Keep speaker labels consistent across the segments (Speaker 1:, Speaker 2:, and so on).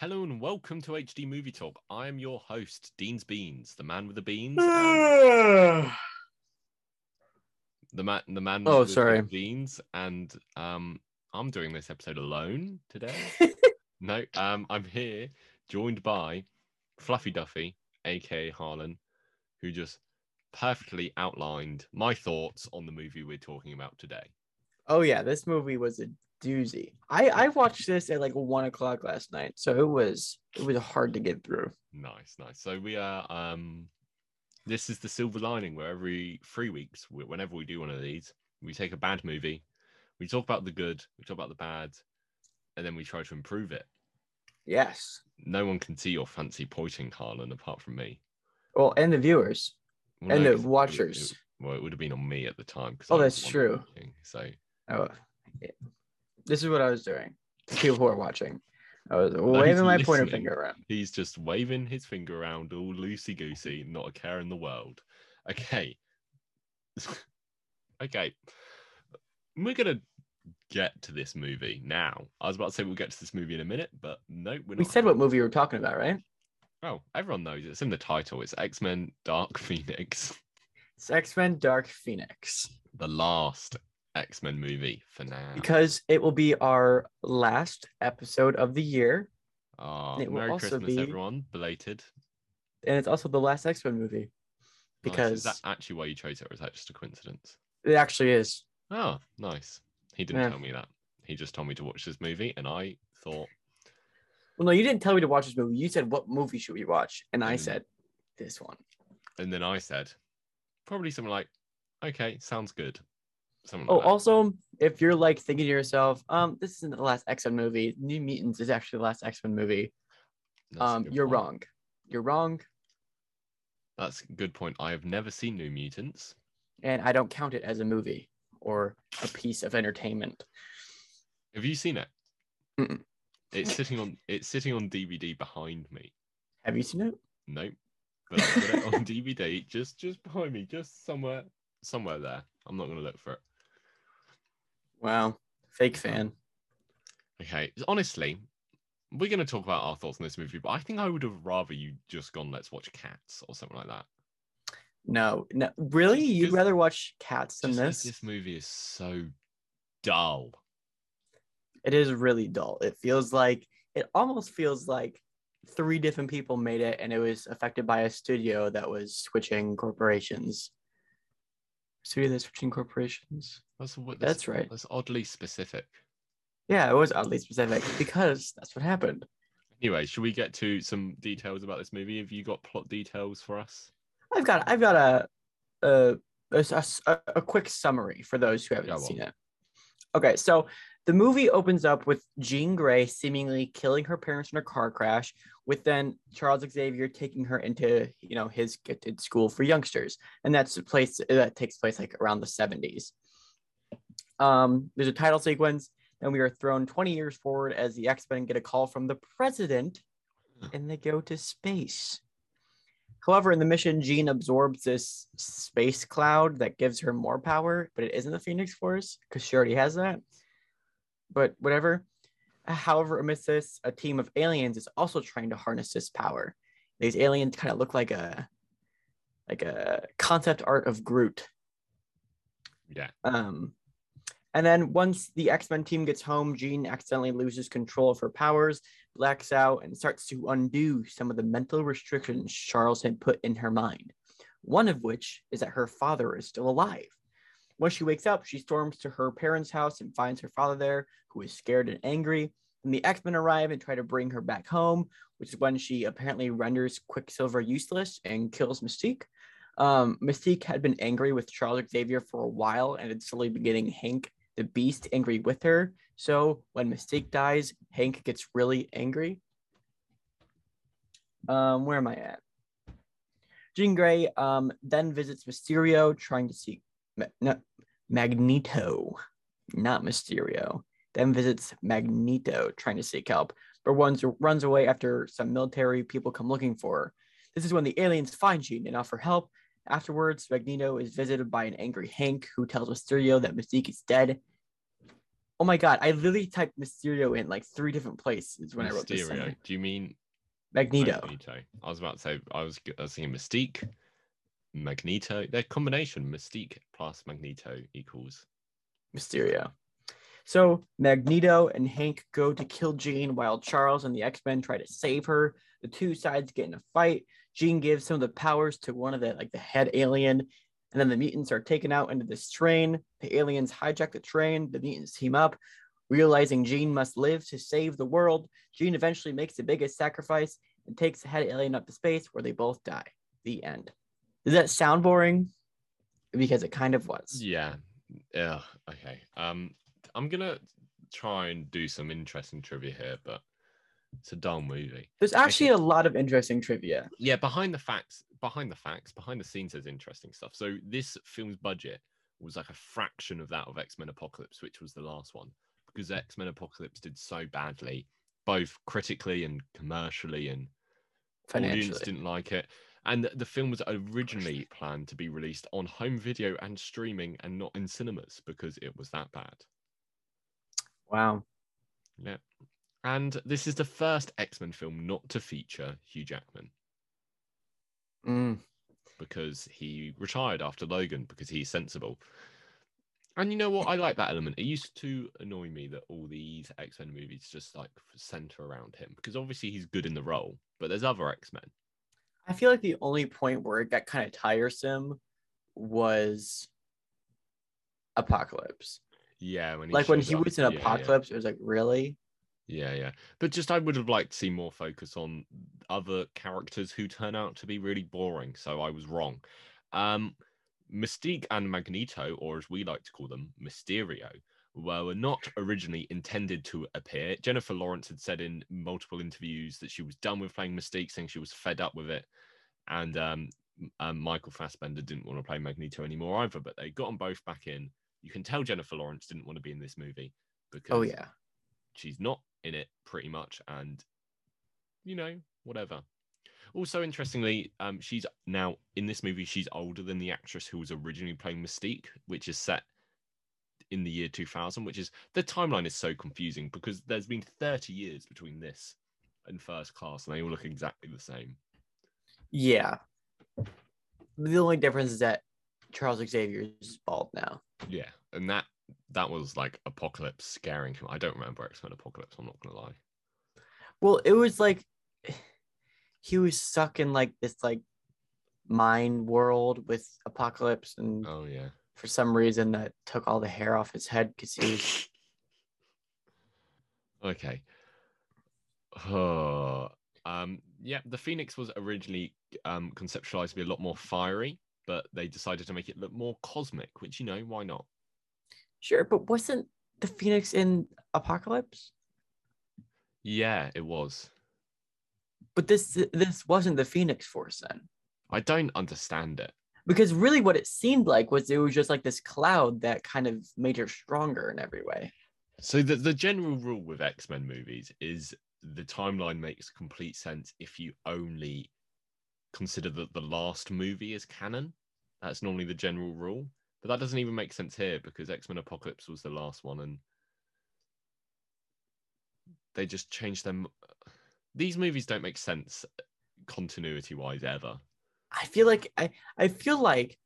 Speaker 1: Hello and welcome to HD Movie Talk. I am your host, Dean's Beans, the man with the beans. And the man, the man.
Speaker 2: Oh,
Speaker 1: with the
Speaker 2: sorry.
Speaker 1: beans. And um, I'm doing this episode alone today. no, um, I'm here joined by Fluffy Duffy, aka Harlan, who just perfectly outlined my thoughts on the movie we're talking about today.
Speaker 2: oh yeah, this movie was a doozy. I I watched this at like one o'clock last night, so it was it was hard to get through.
Speaker 1: Nice, nice. So we are. Um, this is the silver lining where every three weeks, whenever we do one of these, we take a bad movie, we talk about the good, we talk about the bad, and then we try to improve it.
Speaker 2: Yes.
Speaker 1: No one can see your fancy pointing, Harlan, apart from me.
Speaker 2: Well, and the viewers.
Speaker 1: Well,
Speaker 2: And
Speaker 1: no,
Speaker 2: the
Speaker 1: 'cause it-
Speaker 2: watchers.
Speaker 1: it- well, it would have been on me at the time.
Speaker 2: Oh,
Speaker 1: I
Speaker 2: that's true.
Speaker 1: pointing, So
Speaker 2: Oh, yeah. This is what I was doing. People who are watching, I was waving my pointer finger around.
Speaker 1: he's just waving his finger around all loosey goosey, not a care in the world. Okay. okay. We're gonna get to this movie now. I was about to say we'll get to this movie in a minute, but no, we're.
Speaker 2: We said what movie we were talking about, right?
Speaker 1: Oh, everyone knows it's in the title. It's X Men Dark Phoenix,
Speaker 2: It's X Men Dark Phoenix.
Speaker 1: the last X Men movie for now.
Speaker 2: Because it will be our last episode of the year,
Speaker 1: Ah,
Speaker 2: it will
Speaker 1: Merry
Speaker 2: also
Speaker 1: Christmas,
Speaker 2: be-
Speaker 1: everyone. Belated.
Speaker 2: and it's also the last X Men movie.
Speaker 1: Nice.
Speaker 2: Because
Speaker 1: is that actually why you chose it, or is that just a coincidence?
Speaker 2: it actually is.
Speaker 1: Oh, nice. He didn't
Speaker 2: Yeah.
Speaker 1: tell me that. He just told me to watch this movie, and I thought,
Speaker 2: Well, no, you didn't tell me to watch this movie. You said, "What movie should we watch?" And I
Speaker 1: Mm.
Speaker 2: said, "This one."
Speaker 1: and then I said, probably something like, okay, sounds good. Something
Speaker 2: Oh,
Speaker 1: like
Speaker 2: also, if you're like thinking to yourself, "Um, this isn't the last X Men movie. New Mutants is actually the last X Men movie,"
Speaker 1: That's
Speaker 2: um, you're
Speaker 1: point.
Speaker 2: wrong. You're wrong,
Speaker 1: That's a good point. I have never seen New Mutants.
Speaker 2: and I don't count it as a movie or a piece of entertainment.
Speaker 1: Have you seen it?
Speaker 2: Mm-mm.
Speaker 1: It's sitting on it's sitting on DVD behind me.
Speaker 2: Have you seen it?
Speaker 1: Nope. But I've got it on DVD just just behind me, just somewhere somewhere there. I'm not gonna look for it.
Speaker 2: Wow, fake fan.
Speaker 1: Okay. Honestly, we're gonna talk about our thoughts on this movie, but I think I would have rather you just gone let's watch cats or something like that.
Speaker 2: No, no, really, you'd rather watch Cats than this?
Speaker 1: this movie is so dull.
Speaker 2: It is really dull. It feels like it almost feels like three different people made it, and it was affected by a studio that was switching corporations. Studio that's switching corporations.
Speaker 1: That's what
Speaker 2: That's right.
Speaker 1: That's oddly specific.
Speaker 2: Yeah, it was oddly specific because that's what happened.
Speaker 1: Anyway, should we get to some details about this movie? Have you got plot details for us?
Speaker 2: I've got I've got a a, a, a, a quick summary for those who haven't
Speaker 1: Go on.
Speaker 2: seen it. Okay, so the movie opens up with Jean Grey seemingly killing her parents in a car crash, with then Charles Xavier taking her into you know his gifted school for youngsters, and that's a place that takes place like around the seventies. Um, there's a title sequence, and we are thrown 20 years forward as the X Men get a call from the president, and they go to space. However, in the mission, Jean absorbs this space cloud that gives her more power, but it isn't the Phoenix Force because she already has that. But whatever. However, amidst this, a team of aliens is also trying to harness this power. These aliens kind of look like a like a concept art of Groot.
Speaker 1: Yeah.
Speaker 2: Um, and then once the X Men team gets home, Jean accidentally loses control of her powers, blacks out, and starts to undo some of the mental restrictions Charles had put in her mind. One of which is that her father is still alive. When she wakes up, she storms to her parents' house and finds her father there, who is scared and angry. And the X Men arrive and try to bring her back home, which is when she apparently renders Quicksilver useless and kills Mystique. Um, Mystique had been angry with Charles Xavier for a while and had slowly been getting Hank the Beast angry with her. So when Mystique dies, Hank gets really angry. Um, where am I at? Jean Grey um, then visits Mysterio, trying to see Ma- no, Magneto, not Mysterio. Then visits Magneto, trying to seek help, but runs runs away after some military people come looking for her. This is when the aliens find Jean and offer help. Afterwards, Magneto is visited by an angry Hank who tells Mysterio that Mystique is dead. Oh my god, I literally typed Mysterio in like three different places when I wrote this.
Speaker 1: Mysterio. Do you mean
Speaker 2: Magneto.
Speaker 1: Magneto? I was about to say I was I was thinking Mystique, Magneto. Their combination Mystique plus Magneto equals
Speaker 2: Mysterio. So Magneto and Hank go to kill Jean while Charles and the X-Men try to save her. The two sides get in a fight. Jean gives some of the powers to one of the like the head alien, and then the mutants are taken out into this train. The aliens hijack the train. The mutants team up. Realizing Jean must live to save the world, Jean eventually makes the biggest sacrifice and takes the head alien up to space where they both die. The end. Does that sound boring? Because it kind of was.
Speaker 1: Yeah. Yeah. Okay. Um, I'm gonna try and do some interesting trivia here, but it's a dull movie.
Speaker 2: There's actually a lot of interesting trivia.
Speaker 1: Yeah, behind the facts, behind the facts, behind the scenes, there's interesting stuff. So this film's budget was like a fraction of that of X Men Apocalypse, which was the last one, because hmm. X Men Apocalypse did so badly, both critically and commercially, and audience didn't like it. And the- the film was originally planned to be released on home video and streaming, and not in cinemas because it was that bad.
Speaker 2: Wow.
Speaker 1: Yeah. And this is the first X Men film not to feature Hugh Jackman
Speaker 2: Mm.
Speaker 1: because he retired after Logan because he's sensible. And you know what? I like that element. It used to annoy me that all these X Men movies just like center around him because obviously he's good in the role, but there's other X Men.
Speaker 2: I feel like the only point where it got kind of tiresome was Apocalypse.
Speaker 1: Yeah, when he
Speaker 2: like when he
Speaker 1: up.
Speaker 2: was in
Speaker 1: Yeah, yeah.
Speaker 2: Apocalypse, it was like, really?
Speaker 1: Yeah, yeah. But just I would have liked to see more focus on other characters who turn out to be really boring. So I was wrong. Um Mystique and Magneto, or as we like to call them, Mysterio, were not originally intended to appear. Jennifer Lawrence had said in multiple interviews that she was done with playing Mystique, saying she was fed up with it. And um, um, Michael Fassbender didn't want to play Magneto anymore either, but they got them both back in. You can tell Jennifer Lawrence didn't want to be in this movie because
Speaker 2: Oh yeah.
Speaker 1: she's not in it pretty much and you know whatever also interestingly um she's now in this movie she's older than the actress who was originally playing mystique which is set in the year 2000 which is the timeline is so confusing because there's been 30 years between this and first class and they all look exactly the same
Speaker 2: Yeah. The only difference is that Charles Xavier is bald now.
Speaker 1: yeah and that that was like apocalypse scaring him i don't remember x-men apocalypse i'm not gonna lie
Speaker 2: Well, it was like he was stuck in like this like mind world with Apocalypse, and
Speaker 1: oh yeah
Speaker 2: for some reason that took all the hair off his head because he was
Speaker 1: Okay. Oh, um, yeah, the Phoenix was originally um, conceptualized to be a lot more fiery, but they decided to make it look more cosmic, which you know why not?
Speaker 2: sure, but wasn't the Phoenix in Apocalypse?
Speaker 1: Yeah, it was.
Speaker 2: But this this wasn't the Phoenix Force then.
Speaker 1: I don't understand it.
Speaker 2: because really what it seemed like was it was just like this cloud that kind of made her stronger in every way
Speaker 1: So the the general rule with X Men movies is the timeline makes complete sense if you only consider that the last movie is canon. That's normally the general rule, but that doesn't even make sense here because X Men Apocalypse was the last one, and they just changed them. These movies don't make sense continuity wise ever.
Speaker 2: i feel like i i feel like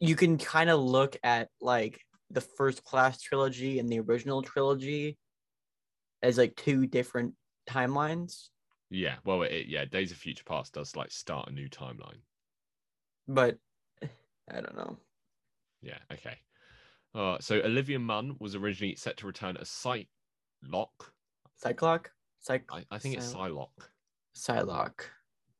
Speaker 2: you can kind of look at like the first class trilogy and the original trilogy as like two different timelines
Speaker 1: Yeah, well, it, yeah, Days of Future Past does like start a new timeline.
Speaker 2: but i don't know
Speaker 1: Yeah, okay. Uh, so Olivia Munn was originally set to return as Psylocke. I, I think it's
Speaker 2: Psy-
Speaker 1: Psylocke,
Speaker 2: psylocke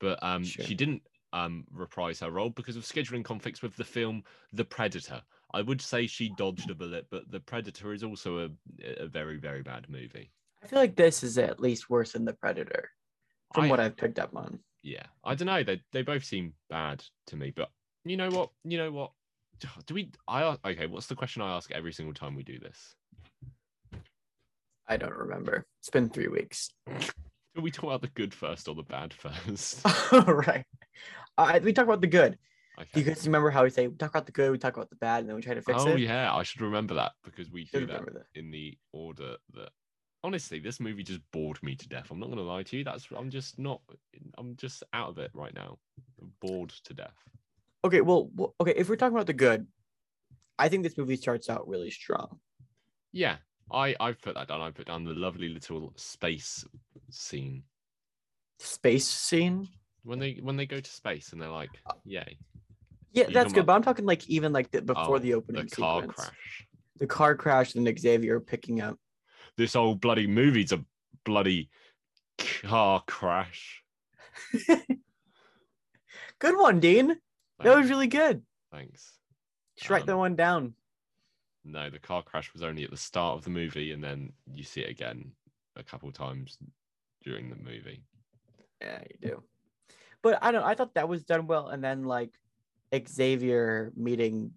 Speaker 1: but um,
Speaker 2: Sure.
Speaker 1: she didn't um reprise her role because of scheduling conflicts with the film The Predator. I would say she dodged a bullet, but The Predator is also a a very very bad movie.
Speaker 2: i feel like this is at least worse than the predator from
Speaker 1: I-
Speaker 2: what i've picked up on
Speaker 1: Yeah, I don't know. They they both seem bad to me, but you know what? You know what? Do we? I okay. What's the question I ask every single time we do this?
Speaker 2: I don't remember it's been three weeks
Speaker 1: Do we talk about the good first or the bad first?
Speaker 2: All right. Uh, we talk about the good. Do
Speaker 1: Okay.
Speaker 2: you guys remember how we say we talk about the good, we talk about the bad, and then we try to fix
Speaker 1: oh
Speaker 2: it?
Speaker 1: Oh yeah, I should remember that because we do that
Speaker 2: that.
Speaker 1: in the order that. Honestly, this movie just bored me to death. I'm not gonna lie to you. That's I'm just not. I'm just out of it right now. I'm bored to death.
Speaker 2: Okay, well, well, okay, if we're talking about the good, I think this movie starts out really strong.
Speaker 1: Yeah, I I've put that down. I put down the lovely little space scene
Speaker 2: Space scene.
Speaker 1: when they when they go to space and they're like, yay,
Speaker 2: Yeah,
Speaker 1: You
Speaker 2: that's good.
Speaker 1: up-
Speaker 2: But I'm talking like even like the, before
Speaker 1: Oh,
Speaker 2: the opening
Speaker 1: the car
Speaker 2: sequence.
Speaker 1: crash.
Speaker 2: The car crash and Xavier picking up.
Speaker 1: This old bloody movie's a bloody car crash.
Speaker 2: Good one, Dean. That was really good.
Speaker 1: Thanks.
Speaker 2: Just write that
Speaker 1: Um,
Speaker 2: one down.
Speaker 1: No, the car crash was only at the start of the movie, and then you see it again a couple times during the movie.
Speaker 2: Yeah, you do. But I don't. I thought that was done well, and then like Xavier meeting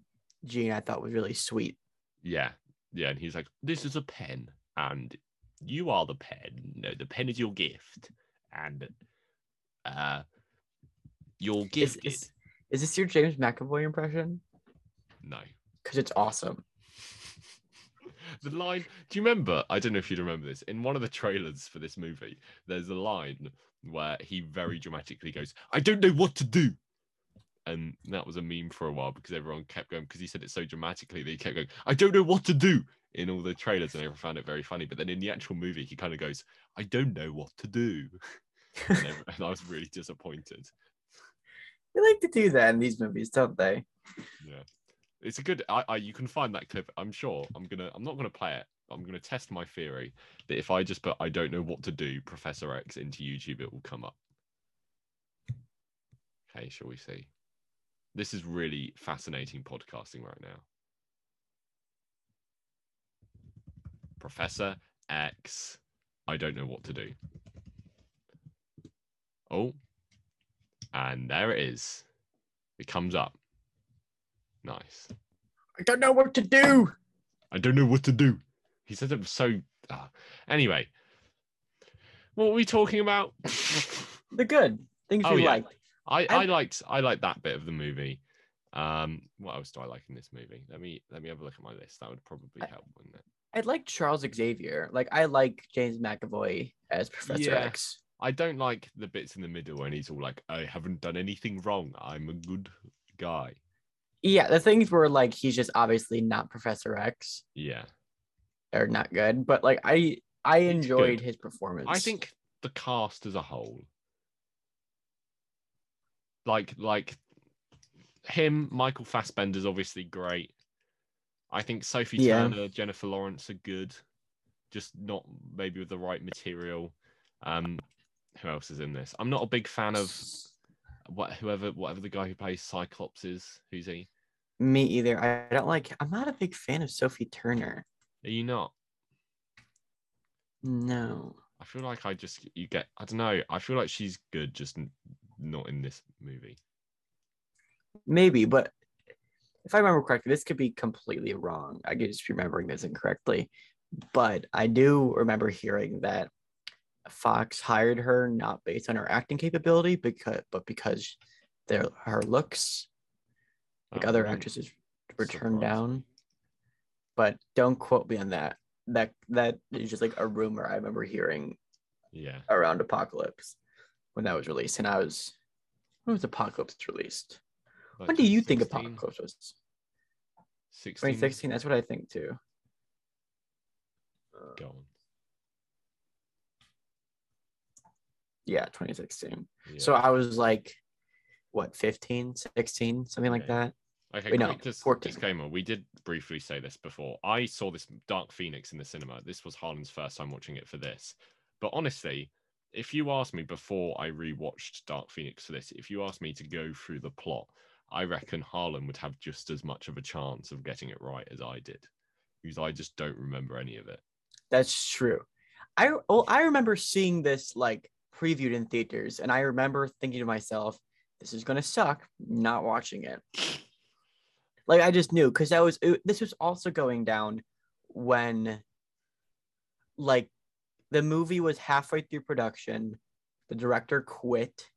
Speaker 2: Jean, I thought was really sweet.
Speaker 1: Yeah, yeah, and he's like, "This is a pen, and you are the pen. No, the pen is your gift, and uh, you're
Speaker 2: Is,
Speaker 1: gifted."
Speaker 2: is, is this your James McAvoy impression?
Speaker 1: No.
Speaker 2: Because it's awesome.
Speaker 1: The line do you remember i don't know if you'd remember this in one of the trailers for this movie there's a line where he very dramatically goes i don't know what to do. And that was a meme for a while because everyone kept going because he said it so dramatically that he kept going i don't know what to do in all the trailers and everyone found it very funny. But then in the actual movie he kind of goes i don't know what to do. And, and i was really disappointed.
Speaker 2: They like to do that in these movies, don't they?
Speaker 1: yeah it's a good I, I you can find that clip i'm sure. I'm gonna i'm not gonna play it i'm gonna test my theory that if i just put i don't know what to do professor x into youtube it will come up. Okay shall we see? This is really fascinating podcasting right now. Professor x i don't know what to do. Oh and there it is. It comes up nice
Speaker 2: I don't know what to do.
Speaker 1: I don't know what to do. He said it was so. ah. Anyway, what were we talking about?
Speaker 2: The good things
Speaker 1: Oh,
Speaker 2: we
Speaker 1: yeah.
Speaker 2: liked.
Speaker 1: I,
Speaker 2: I-
Speaker 1: I liked I liked that bit of the movie. Um, what else do I like in this movie? Let me let me have a look at my list. That would probably
Speaker 2: I-
Speaker 1: help, wouldn't it?
Speaker 2: I like Charles Xavier. Like I like James McAvoy as Professor
Speaker 1: Yeah.
Speaker 2: X.
Speaker 1: I don't like the bits in the middle when he's all like, "I haven't done anything wrong. I'm a good guy."
Speaker 2: Yeah, the things were like he's just obviously not Professor X
Speaker 1: Yeah,
Speaker 2: or not good, but like I I
Speaker 1: He's
Speaker 2: enjoyed
Speaker 1: good.
Speaker 2: his performance.
Speaker 1: I think the cast as a whole, like like him, Michael Fassbender's obviously great. I think Sophie
Speaker 2: Yeah.
Speaker 1: Turner, Jennifer Lawrence are good, just not maybe with the right material. Um, who else is in this? I'm not a big fan of what whoever whatever the guy who plays Cyclops is. Who's he?
Speaker 2: me either. I don't like. I'm not a big fan of Sophie Turner.
Speaker 1: Are you not?
Speaker 2: No.
Speaker 1: I feel like I just you get I don't know. I feel like she's good, just not in this movie.
Speaker 2: Maybe, but if I remember correctly, this could be completely wrong. I could just be remembering this incorrectly. But I do remember hearing that Fox hired her not based on her acting capability, because but because their her looks, like
Speaker 1: That
Speaker 2: other actresses were turned down. But don't quote me on that. That that is just like a rumor I remember hearing
Speaker 1: Yeah.
Speaker 2: around Apocalypse when that was released. And I was when was Apocalypse released?
Speaker 1: Like
Speaker 2: when do you think Apocalypse was?
Speaker 1: 16?
Speaker 2: 2016. That's what I think too. Uh,
Speaker 1: Go on.
Speaker 2: Yeah, 2016.
Speaker 1: Yeah.
Speaker 2: So I was like, what, 15, 16, something like
Speaker 1: Yeah.
Speaker 2: that.
Speaker 1: Okay,
Speaker 2: Wait, no,
Speaker 1: dis-
Speaker 2: 14.
Speaker 1: disclaimer. We did briefly say this before. I saw this Dark Phoenix in the cinema. This was Harlan's first time watching it for this. But honestly, if you asked me before I rewatched Dark Phoenix for this, if you asked me to go through the plot, I reckon Harlan would have just as much of a chance of getting it right as I did. Because I just don't remember any of it.
Speaker 2: That's true. I well, I remember seeing this like previewed in theaters, and I remember thinking to myself, "This is gonna suck." Not watching it. Like I just knew because that was it, this was also going down when, like, the movie was halfway through production, the director quit,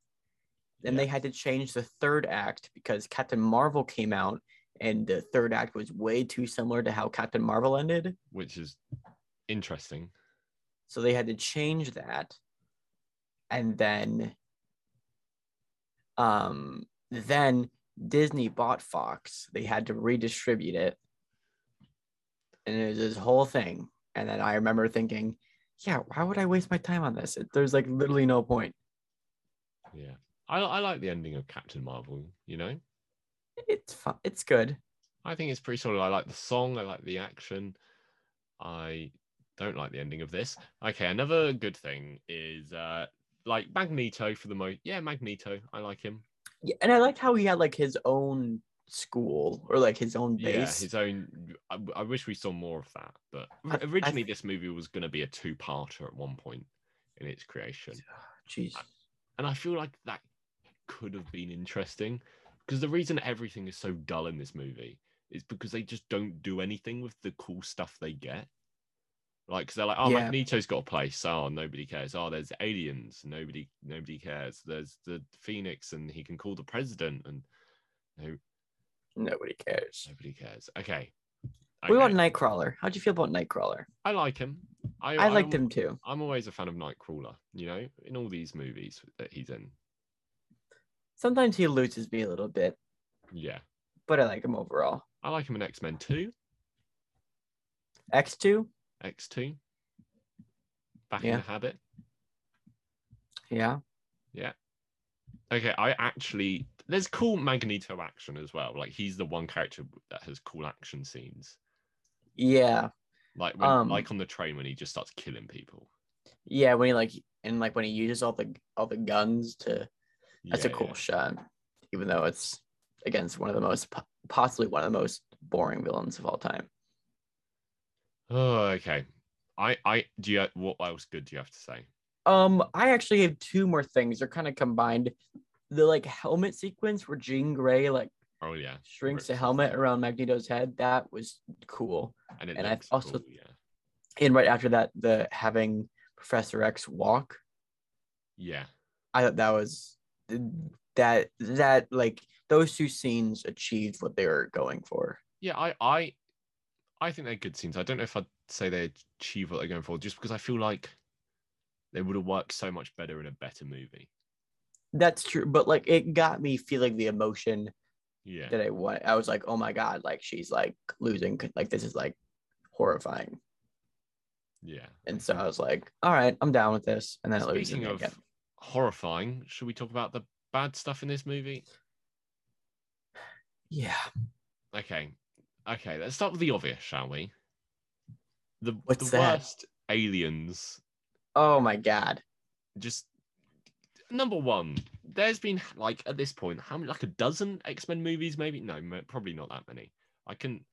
Speaker 2: and they had to change the third act because Captain Marvel came out and the third act was way too similar to how Captain Marvel ended.
Speaker 1: which is interesting.
Speaker 2: So they had to change that. And then um then Disney bought Fox. They had to redistribute it. And it was this whole thing. And then I remember thinking, yeah, why would I waste my time on this? It, there's like literally no point.
Speaker 1: Yeah, I I like the ending of Captain Marvel. You know,
Speaker 2: It's fun. It's good.
Speaker 1: I think it's pretty solid. I like the song. I like the action. I don't like the ending of this. Okay, another good thing is uh like Magneto for the most. Yeah, Magneto. I like him.
Speaker 2: Yeah, and I liked how he had like his own school or like his own base.
Speaker 1: Yeah, his own. I, I wish we saw more of that. But
Speaker 2: I- I
Speaker 1: originally,
Speaker 2: th-
Speaker 1: this movie was going to be a two-parter at one point in its creation,
Speaker 2: Jeez.
Speaker 1: and I feel like that could have been interesting because the reason everything is so dull in this movie is because they just don't do anything with the cool stuff they get. Like, because they're like, oh,
Speaker 2: Yeah.
Speaker 1: Magneto's got a place. Oh, nobody cares. Oh, there's aliens. Nobody, nobody cares. There's the Phoenix, and he can call the president, and no,
Speaker 2: Nobody cares.
Speaker 1: nobody cares. Okay.
Speaker 2: What about
Speaker 1: Okay.
Speaker 2: Nightcrawler? how do you feel about Nightcrawler?
Speaker 1: I like him. I,
Speaker 2: I liked
Speaker 1: I'm-
Speaker 2: him too.
Speaker 1: I'm always a fan of Nightcrawler. You know, in all these movies that he's in.
Speaker 2: Sometimes he loses me a little bit,
Speaker 1: Yeah,
Speaker 2: but I like him overall.
Speaker 1: I like him in X Men Two,
Speaker 2: X2?
Speaker 1: Back
Speaker 2: Yeah.
Speaker 1: in the Habit.
Speaker 2: Yeah. Yeah.
Speaker 1: Okay, I actually there's cool Magneto action as well. Like he's the one character that has cool action scenes.
Speaker 2: Yeah.
Speaker 1: Like when,
Speaker 2: Um,
Speaker 1: like on the train when he just starts killing people.
Speaker 2: Yeah. When he like and like when he uses all the all the guns to that's a cool
Speaker 1: yeah.
Speaker 2: shot. Even though it's against one of the most possibly one of the most boring villains of all time.
Speaker 1: Oh, okay. I I do you what else good do you have to say?
Speaker 2: Um, I actually have two more things. They're kind of combined. The like helmet sequence where Jean Grey like
Speaker 1: Oh yeah,
Speaker 2: shrinks the
Speaker 1: off
Speaker 2: helmet around Magneto's head. That was cool.
Speaker 1: and
Speaker 2: and I've also-
Speaker 1: cool, yeah.
Speaker 2: And right after that, the having Professor X walk.
Speaker 1: Yeah.
Speaker 2: I thought that was that that like those two scenes achieved what they were going for.
Speaker 1: Yeah, I I I think they're good scenes. I don't know if I'd say they achieve what they're going for, just because I feel like they would have worked so much better in a better movie.
Speaker 2: That's true, but like it got me feeling the emotion
Speaker 1: Yeah.
Speaker 2: that I want. I was like, oh my god, like she's like losing. Like this is like horrifying.
Speaker 1: Yeah.
Speaker 2: And so I was like, all right, I'm down with this. And then it
Speaker 1: Speaking of
Speaker 2: again.
Speaker 1: horrifying, should we talk about the bad stuff in this movie?
Speaker 2: Yeah.
Speaker 1: Okay. Okay, let's start with the obvious, shall we? The
Speaker 2: What's
Speaker 1: the
Speaker 2: that?
Speaker 1: worst aliens
Speaker 2: Oh my god.
Speaker 1: just number one there's been like at this point how many like a dozen x-men movies maybe no probably not that many i can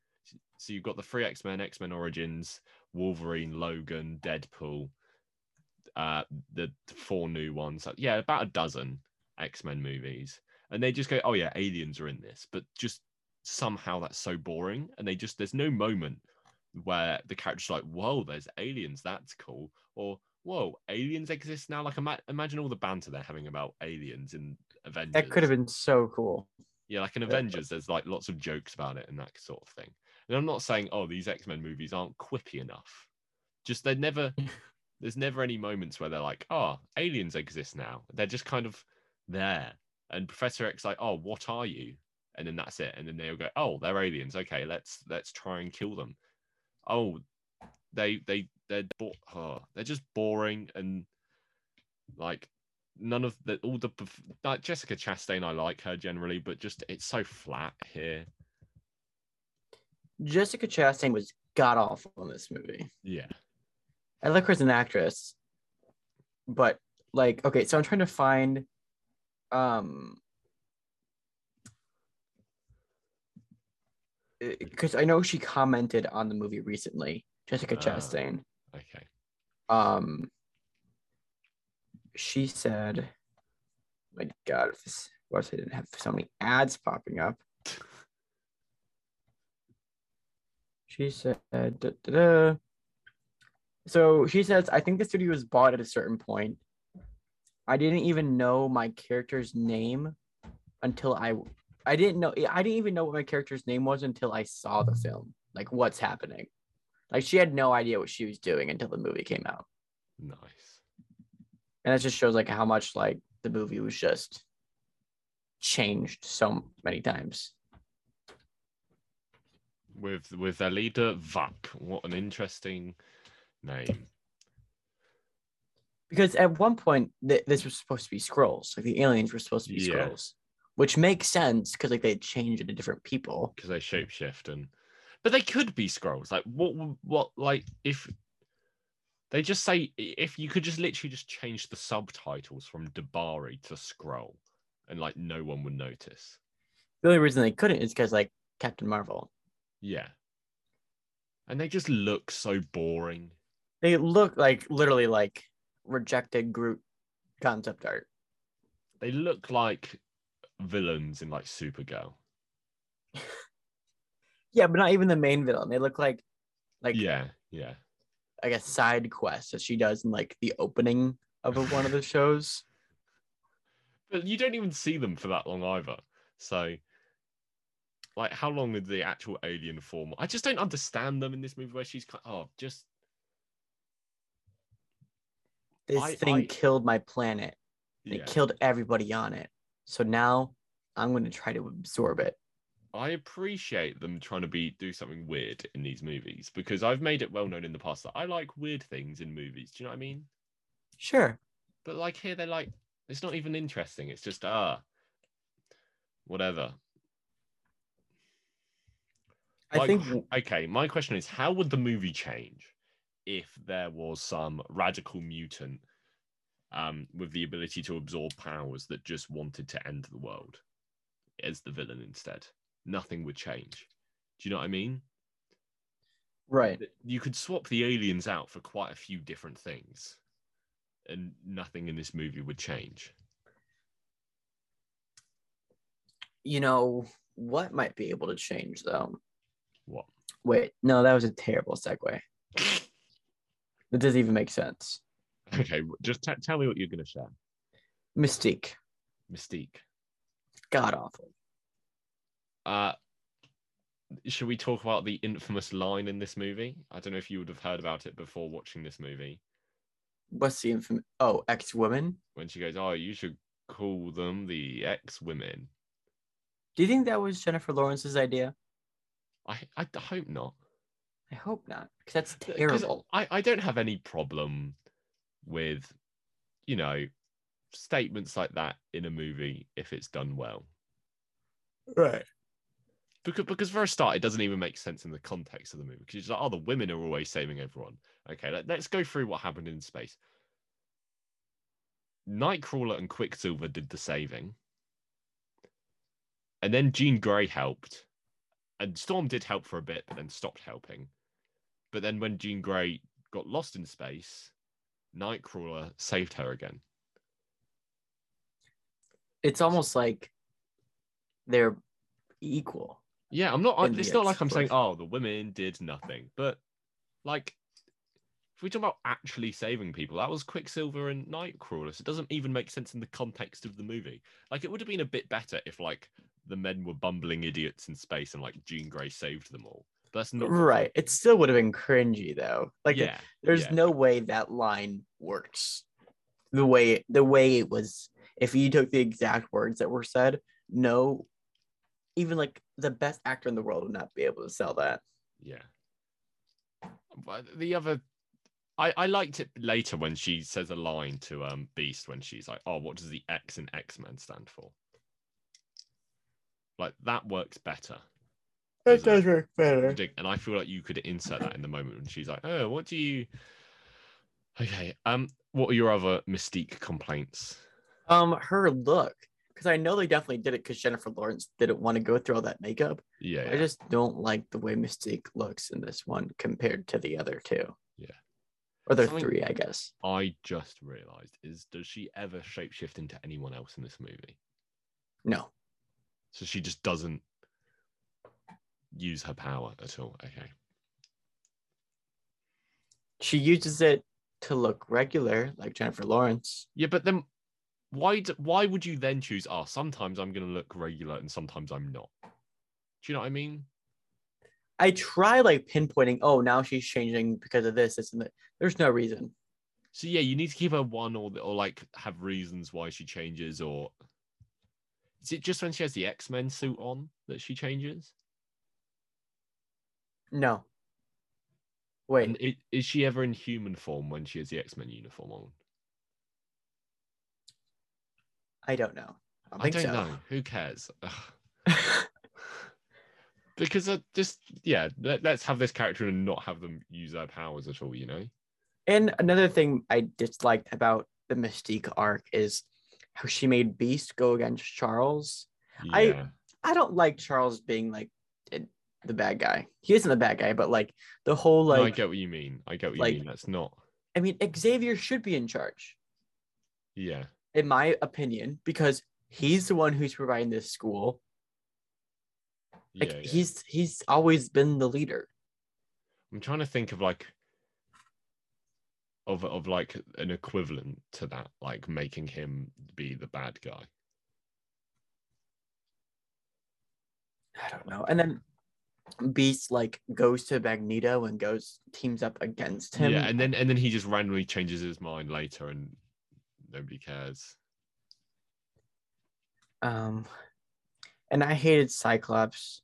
Speaker 1: so you've got the three x-men x-men origins wolverine logan deadpool uh the four new ones yeah about a dozen x-men movies and they just go oh yeah aliens are in this but just somehow that's so boring and they just there's no moment where the character's like whoa there's aliens that's cool or whoa, aliens exist now. Like, ima- imagine all the banter they're having about aliens in Avengers.
Speaker 2: That could have been so cool.
Speaker 1: yeah, like in Avengers, there's like lots of jokes about it and that sort of thing. And I'm not saying, oh, these X Men movies aren't quippy enough. Just they're never, there's never any moments where they're like, oh, aliens exist now. They're just kind of there. And Professor X like, oh, what are you? And then that's it. And then they'll go, oh, they're aliens. Okay, let's let's try and kill them. Oh, they they they're bo- oh, they're just boring and like none of the all the like Jessica Chastain. I like her generally, but just it's so flat here.
Speaker 2: Jessica Chastain was god awful in this movie.
Speaker 1: Yeah,
Speaker 2: I like her as an actress, but like, okay, so I'm trying to find, um, because I know she commented on the movie recently, Jessica
Speaker 1: Ah.
Speaker 2: Chastain.
Speaker 1: okay.
Speaker 2: Um, she said, "My God, if this website didn't have so many ads popping up." She said, da, da, da. so she says, I think the studio was bought at a certain point. I didn't even know my character's name until I I didn't know I didn't even know what my character's name was until I saw the film. Like what's happening. Like she had no idea what she was doing until the movie came out.
Speaker 1: Nice.
Speaker 2: And that just shows like how much like the movie was just changed so many times.
Speaker 1: With with their leader What an interesting name.
Speaker 2: Because at one point th- this was supposed to be Skrulls. Like the aliens were supposed to be
Speaker 1: Yeah.
Speaker 2: Skrulls. Which makes sense because like they change into different people.
Speaker 1: because they shapeshift and but they could be Skrulls like what what like if they just say if you could just literally just change the subtitles from D'Bari to Skrull and like no one would notice
Speaker 2: The only reason they couldn't is because like Captain Marvel.
Speaker 1: yeah and they just look so boring
Speaker 2: They look like literally like rejected Groot concept art.
Speaker 1: they look like villains in like Supergirl
Speaker 2: Yeah, but not even the main villain. They look like like
Speaker 1: yeah yeah
Speaker 2: like a side quest that she does in like the opening of a- one of the shows.
Speaker 1: but you don't even see them for that long either so like how long did the actual alien form i just don't understand them in this movie where she's kind oh just
Speaker 2: This
Speaker 1: I-
Speaker 2: thing
Speaker 1: I-
Speaker 2: killed my planet.
Speaker 1: yeah
Speaker 2: It killed everybody on it. So now I'm going to try to absorb it.
Speaker 1: i appreciate them trying to be do something weird in these movies because i've made it well known in the past that i like weird things in movies do you know what i mean
Speaker 2: Sure.
Speaker 1: but like here they're like it's not even interesting it's just ah whatever
Speaker 2: I
Speaker 1: Like,
Speaker 2: think
Speaker 1: okay my question is how would the movie change if there was some radical mutant um, with the ability to absorb powers that just wanted to end the world as the villain instead nothing would change do you know what i mean
Speaker 2: right.
Speaker 1: You could swap the aliens out for quite a few different things and nothing in this movie would change
Speaker 2: You know what might be able to change though?
Speaker 1: what
Speaker 2: Wait, no, that was a terrible segue. It doesn't even make sense.
Speaker 1: okay just t- tell me what you're going to share
Speaker 2: Mystique,
Speaker 1: mystique
Speaker 2: god awful.
Speaker 1: Uh, should we talk about the infamous line in this movie? I don't know if you would have heard about it before watching this movie.
Speaker 2: What's the infamous? Oh, ex women.
Speaker 1: When she goes, "Oh, you should call them the ex-women."
Speaker 2: Do you think that was Jennifer Lawrence's idea?
Speaker 1: I I hope not.
Speaker 2: I hope not, because that's terrible.
Speaker 1: I I don't have any problem with, you know, statements like that in a movie if it's done well.
Speaker 2: Right.
Speaker 1: Because, because for a start, it doesn't even make sense in the context of the movie. Because it's like, oh, the women are always saving everyone. Okay, let, let's go through what happened in space. Nightcrawler and Quicksilver did the saving. And then Jean Grey helped. And Storm did help for a bit, but then stopped helping. But then when Jean Grey got lost in space, Nightcrawler saved her again.
Speaker 2: It's almost like they're equal.
Speaker 1: Yeah, I'm not. I- It's not like I'm saying, oh, the women did nothing, but like, if we talk about actually saving people, that was Quicksilver and Nightcrawler. So it doesn't even make sense in the context of the movie. Like, it would have been a bit better if like the men were bumbling idiots in space and like Jean Grey saved them all. That's not
Speaker 2: Right. It still would have been cringy though. Like
Speaker 1: yeah,
Speaker 2: there's
Speaker 1: yeah.
Speaker 2: no way that line works. The way the way it was if you took the exact words that were said, no even like the best actor in the world would not be able to sell that.
Speaker 1: Yeah. But the other, I I liked it later when she says a line to um Beast when she's like, "Oh, what does the X in X Men stand for?" Like that works better. That does
Speaker 2: work better.
Speaker 1: And I feel like you could insert that in the moment when she's like, "Oh, what do you?" Okay. Um, what are your other Mystique complaints?
Speaker 2: Um, her look, because I know they definitely did it because Jennifer Lawrence didn't want to go through all that makeup.
Speaker 1: Yeah.
Speaker 2: I just don't like the way Mystique looks in this one compared to the other two.
Speaker 1: Yeah.
Speaker 2: Or the
Speaker 1: Something-
Speaker 2: three, I guess.
Speaker 1: I just realized is does she ever shapeshift into anyone else in this movie?
Speaker 2: No.
Speaker 1: So she just doesn't use her power at all. Okay.
Speaker 2: She uses it to look regular, like Jennifer Lawrence.
Speaker 1: Yeah, but then why d- why would you then choose? Oh, sometimes I'm going to look regular and sometimes I'm not. Do you know what I mean?
Speaker 2: I try like pinpointing, oh, now she's changing because of this, this, and that. There's no reason.
Speaker 1: So yeah, you need to give her one or or like have reasons why she changes, or is it just when she has the X Men suit on that she changes?
Speaker 2: No. Wait,
Speaker 1: And i- is she ever in human form when she has the X Men uniform on?
Speaker 2: I don't know. I don't
Speaker 1: I don't know. Who cares? Ugh. because I just yeah, let, let's have this character and not have them use their powers at all. You know?
Speaker 2: And another thing I disliked about the Mystique arc is how she made Beast go against Charles. I-
Speaker 1: Yeah.
Speaker 2: I don't like Charles being like the bad guy. He isn't the bad guy, but like the whole
Speaker 1: No, I get what you mean. I get what you mean. That's not.
Speaker 2: I mean Xavier should be in charge,
Speaker 1: Yeah.
Speaker 2: in my opinion, because he's the one who's providing this school. Like
Speaker 1: yeah, yeah.
Speaker 2: he's he's always been the leader.
Speaker 1: I'm trying to think of like of of like an equivalent to that, like making him be the bad guy.
Speaker 2: I don't know. And then Beast like goes to Magneto and goes teams up against him.
Speaker 1: Yeah, and then and then he just randomly changes his mind later, and nobody cares.
Speaker 2: Um, and I hated Cyclops.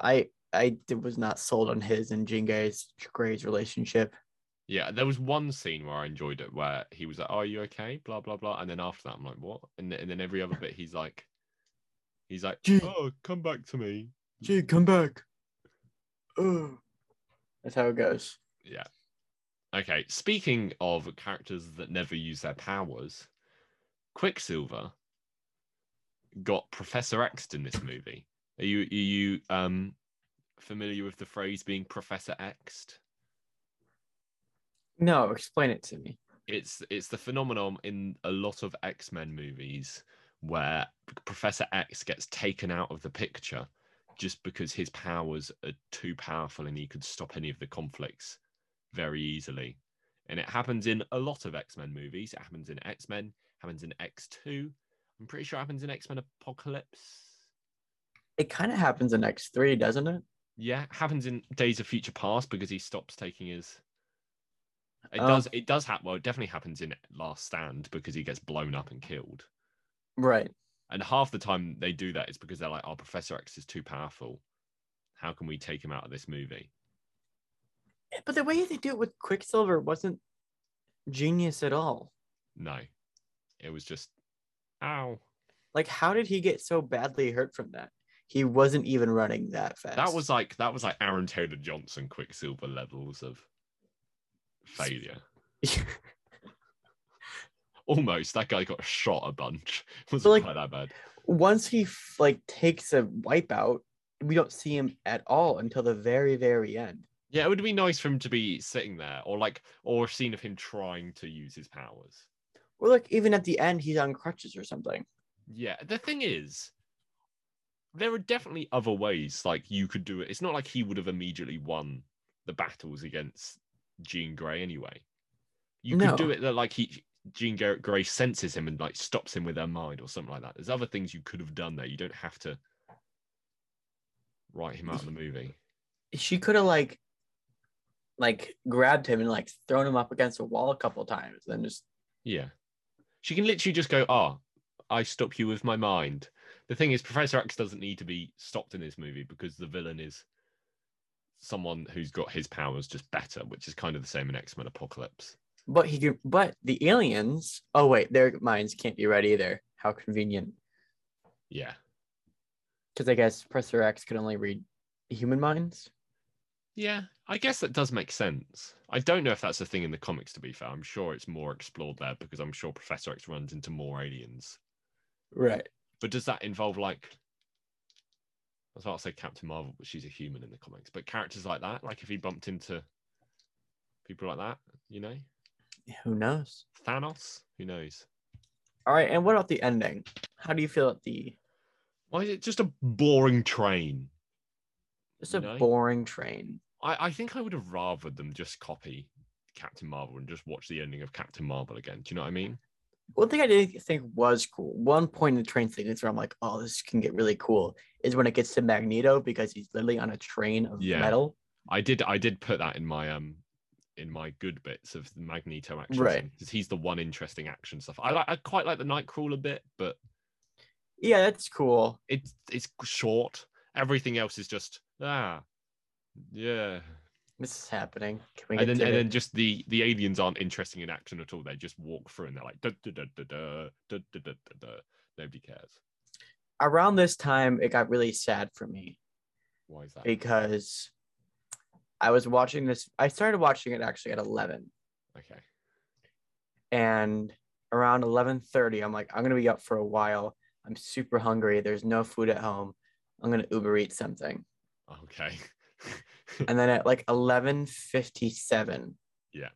Speaker 2: I I was not sold on his and Jean Grey's, Grey's relationship.
Speaker 1: Yeah, there was one scene where I enjoyed it where he was like, "Oh, are you okay?" Blah blah blah, and then after that, I'm like, "What?" And then, and then every other bit, he's like, he's like, "Oh, come back to me."
Speaker 2: Gee, come back. Oh, that's how it goes.
Speaker 1: Yeah. Okay. Speaking of characters that never use their powers, Quicksilver got Professor X in this movie. Are you are you um familiar with the phrase being Professor X'd?
Speaker 2: No, explain it to me.
Speaker 1: It's it's the phenomenon in a lot of X-Men movies where Professor X gets taken out of the picture just because his powers are too powerful and he could stop any of the conflicts very easily. And it happens in a lot of X-Men movies. It happens in X-Men, happens in X2. I'm pretty sure it happens in X-Men Apocalypse.
Speaker 2: It kind of happens in X three, doesn't it?
Speaker 1: Yeah, it happens in Days of Future Past because he stops taking his. It
Speaker 2: Oh.
Speaker 1: does. It does happen. Well, it definitely happens in Last Stand because he gets blown up and killed.
Speaker 2: Right.
Speaker 1: And half the time they do that is because they're like, "Oh, Professor X is too powerful. How can we take him out of this movie?"
Speaker 2: But the way they do it with Quicksilver wasn't genius at all.
Speaker 1: No, it was just, "Ow."
Speaker 2: Like, how did he get so badly hurt from that? He wasn't even running that fast.
Speaker 1: That was like that was like Aaron Taylor Johnson Quicksilver levels of failure. Almost. That guy got shot a bunch. It wasn't
Speaker 2: like-
Speaker 1: quite that bad.
Speaker 2: once he like takes a wipeout, we don't see him at all until the very, very end.
Speaker 1: Yeah, it would be nice for him to be sitting there, or like, or a scene of him trying to use his powers.
Speaker 2: Or like even at the end, he's on crutches or something.
Speaker 1: Yeah, the thing is, there are definitely other ways like you could do it. It's not like he would have immediately won the battles against Jean Grey anyway. You could do it that like he Jean Gar- Grey senses him and like stops him with her mind or something like that. There's other things you could have done there. You don't have to write him out of the movie.
Speaker 2: She could have like, like grabbed him and like thrown him up against a wall a couple times, then just
Speaker 1: Yeah. She can literally just go, Oh, I stop you with my mind. The thing is, Professor X doesn't need to be stopped in this movie because the villain is someone who's got his powers just better, which is kind of the same in X Men Apocalypse.
Speaker 2: But he could, but the aliens. Oh wait, their minds can't be read either. How convenient.
Speaker 1: Yeah.
Speaker 2: Because I guess Professor X could only read human minds.
Speaker 1: Yeah, I guess that does make sense. I don't know if that's a thing in the comics, to be fair. I'm sure it's more explored there because I'm sure Professor X runs into more aliens.
Speaker 2: Right.
Speaker 1: But does that involve like I was about to say Captain Marvel, but she's a human in the comics. But characters like that, like if he bumped into people like that, you know?
Speaker 2: Who knows?
Speaker 1: Thanos? Who knows?
Speaker 2: All right. And what about the ending? How do you feel at the?
Speaker 1: Why is it just a boring train?
Speaker 2: Just a
Speaker 1: No.
Speaker 2: boring train.
Speaker 1: I, I think I would have rather them just copy Captain Marvel and just watch the ending of Captain Marvel again. Do you know what I mean?
Speaker 2: one thing I didn't think was cool. One point in the train sequence where I'm like, oh, this can get really cool is when it gets to Magneto because he's literally on a train of
Speaker 1: Yeah.
Speaker 2: metal.
Speaker 1: I did I did put that in my um in my good bits of the Magneto action
Speaker 2: Right.
Speaker 1: because he's the one interesting action stuff. I like I quite like the Nightcrawler bit, but
Speaker 2: Yeah, that's cool.
Speaker 1: it's it's short. Everything else is just ah yeah.
Speaker 2: This is happening. Can we
Speaker 1: And then and
Speaker 2: it?
Speaker 1: then just the the aliens aren't interesting in action at all. They just walk through and they're like da da da da da da da da da. da. Nobody cares.
Speaker 2: around this time it got really sad for me
Speaker 1: Why is that?
Speaker 2: because I was watching this. I started watching it actually at 11,
Speaker 1: Okay.
Speaker 2: and around 11:30, I'm like, I'm gonna be up for a while. I'm super hungry. There's no food at home. I'm gonna Uber eat something.
Speaker 1: Okay.
Speaker 2: And then at like 11:57,
Speaker 1: Yeah.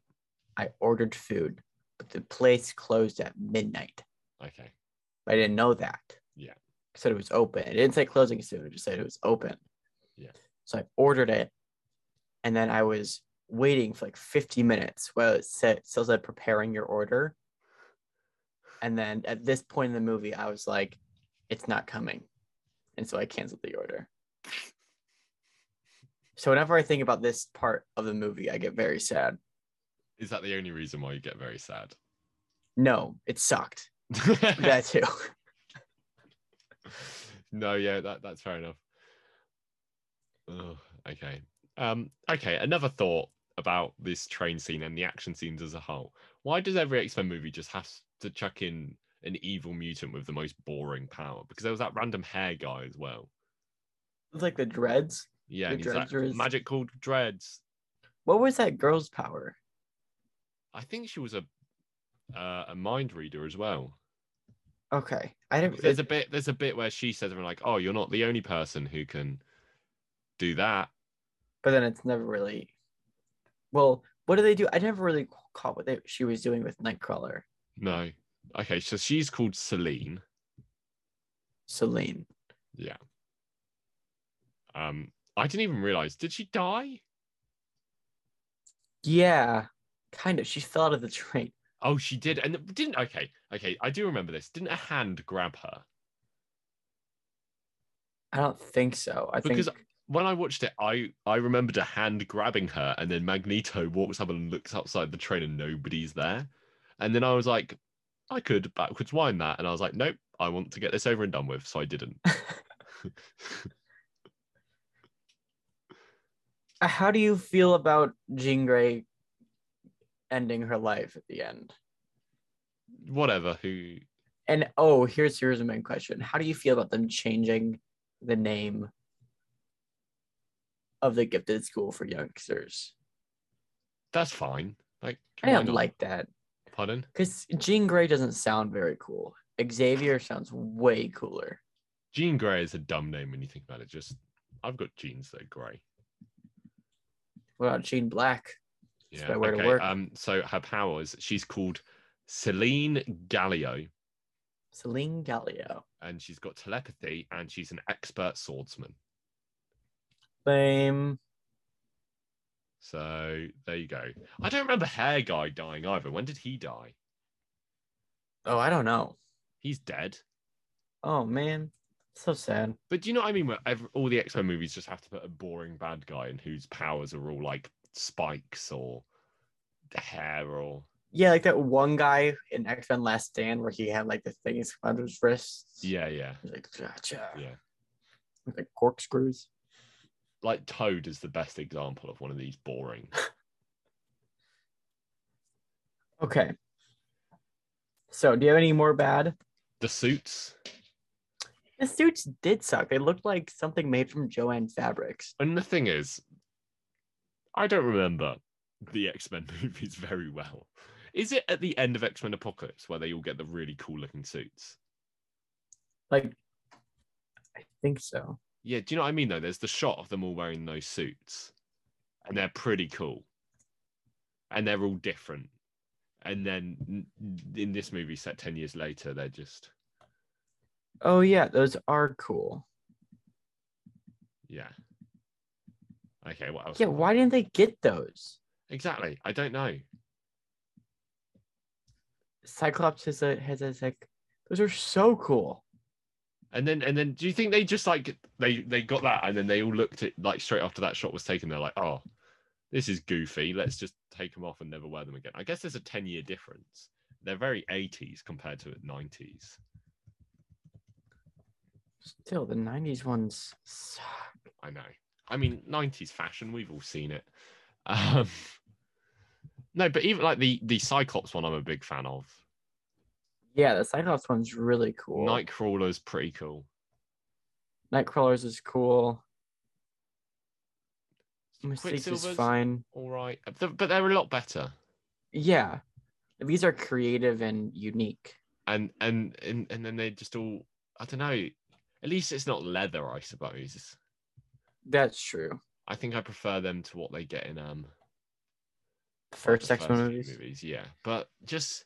Speaker 2: I ordered food, but the place closed at midnight.
Speaker 1: okay.
Speaker 2: I didn't know that.
Speaker 1: Yeah.
Speaker 2: It said it was open. It didn't say closing soon. It just said it was open.
Speaker 1: Yeah.
Speaker 2: So I ordered it, and then I was waiting for like 50 minutes while it said still said preparing your order. And then at this point in the movie, I was like, it's not coming. And so I canceled the order. So whenever I think about this part of the movie, I get very sad.
Speaker 1: Is that the only reason why you get very sad?
Speaker 2: No, it sucked. That too.
Speaker 1: no, yeah, that that's fair enough. Ugh, okay. Um, okay, another thought about this train scene and the action scenes as a whole. Why does every X-Men movie just have to chuck in an evil mutant with the most boring power? Because there was that random hair guy as well.
Speaker 2: It's like the dreads.
Speaker 1: Yeah,
Speaker 2: The
Speaker 1: and he's like magic called Dreads.
Speaker 2: What was that girl's power?
Speaker 1: I think she was a uh, a mind reader as well.
Speaker 2: Okay. I didn't
Speaker 1: There's a bit there's a bit where she says something like, "Oh, you're not the only person who can do that."
Speaker 2: But then it's never really well what do they do i never really caught what they, she was doing with nightcrawler
Speaker 1: No. Okay, so she's called Selene.
Speaker 2: selene
Speaker 1: Yeah. Um, I didn't even realize. Did she die?
Speaker 2: yeah kind of she fell out of the train
Speaker 1: Oh, she did, and didn't. Okay, okay, I do remember this. Didn't a hand grab her?
Speaker 2: i don't think so i
Speaker 1: Because
Speaker 2: think
Speaker 1: when I watched it, I I remembered a hand grabbing her, and then Magneto walks up and looks outside the train, and nobody's there. And then I was like, I could backwards wind that, and I was like, nope, I want to get this over and done with, so I didn't.
Speaker 2: How do you feel about jean grey ending her life at the end
Speaker 1: Whatever. Who?
Speaker 2: and oh here's here's the main question how do you feel about them changing the name of the gifted school for youngsters
Speaker 1: That's fine. Like
Speaker 2: i don't like that
Speaker 1: Pardon?
Speaker 2: Because Jean Grey doesn't sound very cool. Xavier sounds way cooler.
Speaker 1: Jean Grey is a dumb name when you think about it. Just I've got jeans that are grey.
Speaker 2: What about Jean Black?
Speaker 1: Yeah.
Speaker 2: better way to
Speaker 1: okay.
Speaker 2: work.
Speaker 1: Um. So her powers. She's called Selene Gallio,
Speaker 2: Selene Gallio.
Speaker 1: and she's got telepathy, and she's an expert swordsman.
Speaker 2: Fame.
Speaker 1: So there you go. I don't remember Hair Guy dying either. When did he die?
Speaker 2: Oh, I don't know.
Speaker 1: He's dead.
Speaker 2: Oh man, so sad.
Speaker 1: But do you know what I mean? Where every, all the X Men movies just have to put a boring bad guy in whose powers are all like spikes or hair or
Speaker 2: Yeah, like that one guy in X Men Last Stand where he had like the things under his wrists.
Speaker 1: yeah, yeah,
Speaker 2: like gotcha.
Speaker 1: yeah.
Speaker 2: With like corkscrews.
Speaker 1: Like Toad is the best example of one of these boring.
Speaker 2: Okay. So, do you have any more bad?
Speaker 1: The suits.
Speaker 2: The suits did suck. They looked like something made from Joann Fabrics.
Speaker 1: And the thing is, I don't remember the X Men movies very well. Is it at the end of X Men Apocalypse where they all get the really cool looking suits?
Speaker 2: Like, I think so.
Speaker 1: Yeah, do you know what I mean though? There's the shot of them all wearing those suits, and they're pretty cool, and they're all different. And then in this movie, set ten years later, they're just
Speaker 2: Oh yeah, those are cool.
Speaker 1: yeah. Okay, what else?
Speaker 2: Yeah, why didn't they get those?
Speaker 1: Exactly. I don't know.
Speaker 2: Cyclops has a has a like those are so cool.
Speaker 1: And then and then do you think they just like they they got that and then they all looked at like straight after that shot was taken, they're like, oh, this is goofy. Let's just take them off and never wear them again. I guess there's a 10 year difference. They're very 80s compared to 90s.
Speaker 2: Still, the '90s ones suck.
Speaker 1: I know. I mean, 90s fashion, we've all seen it. Um, no, but even like the the Cyclops one, I'm a big fan of.
Speaker 2: Yeah, the Cyclops one's really cool.
Speaker 1: Nightcrawler's pretty cool.
Speaker 2: Nightcrawlers is cool. Mystique is
Speaker 1: Quicksilver's
Speaker 2: fine.
Speaker 1: all right, but they're a lot better.
Speaker 2: Yeah, these are creative and unique.
Speaker 1: And and and and then they just all I don't know. At least it's not leather, I suppose.
Speaker 2: That's true.
Speaker 1: I think I prefer them to what they get in um
Speaker 2: first X Men movies.
Speaker 1: movies. Yeah, but just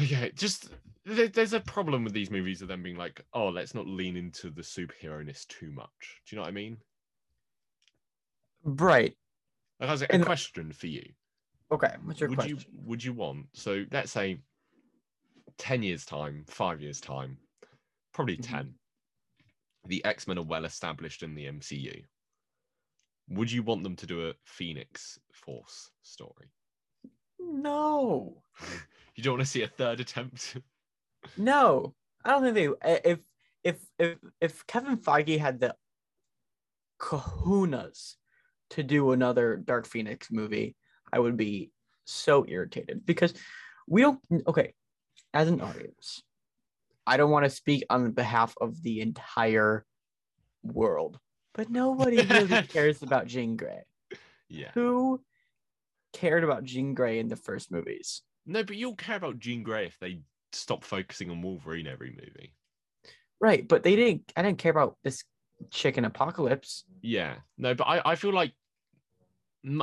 Speaker 1: okay, just there, there's a problem with these movies of them being like, oh, let's not lean into the superhero ness too much. Do you know what I mean?
Speaker 2: Right.
Speaker 1: Like, I was like, a
Speaker 2: And-
Speaker 1: question for you.
Speaker 2: Okay. What's your
Speaker 1: would
Speaker 2: question?
Speaker 1: you would you want so let's say 10 years time five years time probably
Speaker 2: Mhm.
Speaker 1: 10 the x-men are well established in the mcu would you want them to do a phoenix force story
Speaker 2: No.
Speaker 1: you don't want to see a third attempt
Speaker 2: No. I don't think they. If if if if Kevin Feige had the kahunas to do another Dark Phoenix movie, I would be so irritated because we don't. Okay, as an audience, I don't want to speak on behalf of the entire world, but nobody really cares about Jean Grey.
Speaker 1: yeah
Speaker 2: Who cared about Jean Grey in the first movies?
Speaker 1: no but you'll care about jean grey if they stop focusing on wolverine every movie
Speaker 2: Right, but they didn't. I didn't care about this chicken apocalypse.
Speaker 1: Yeah, no, but I, I feel like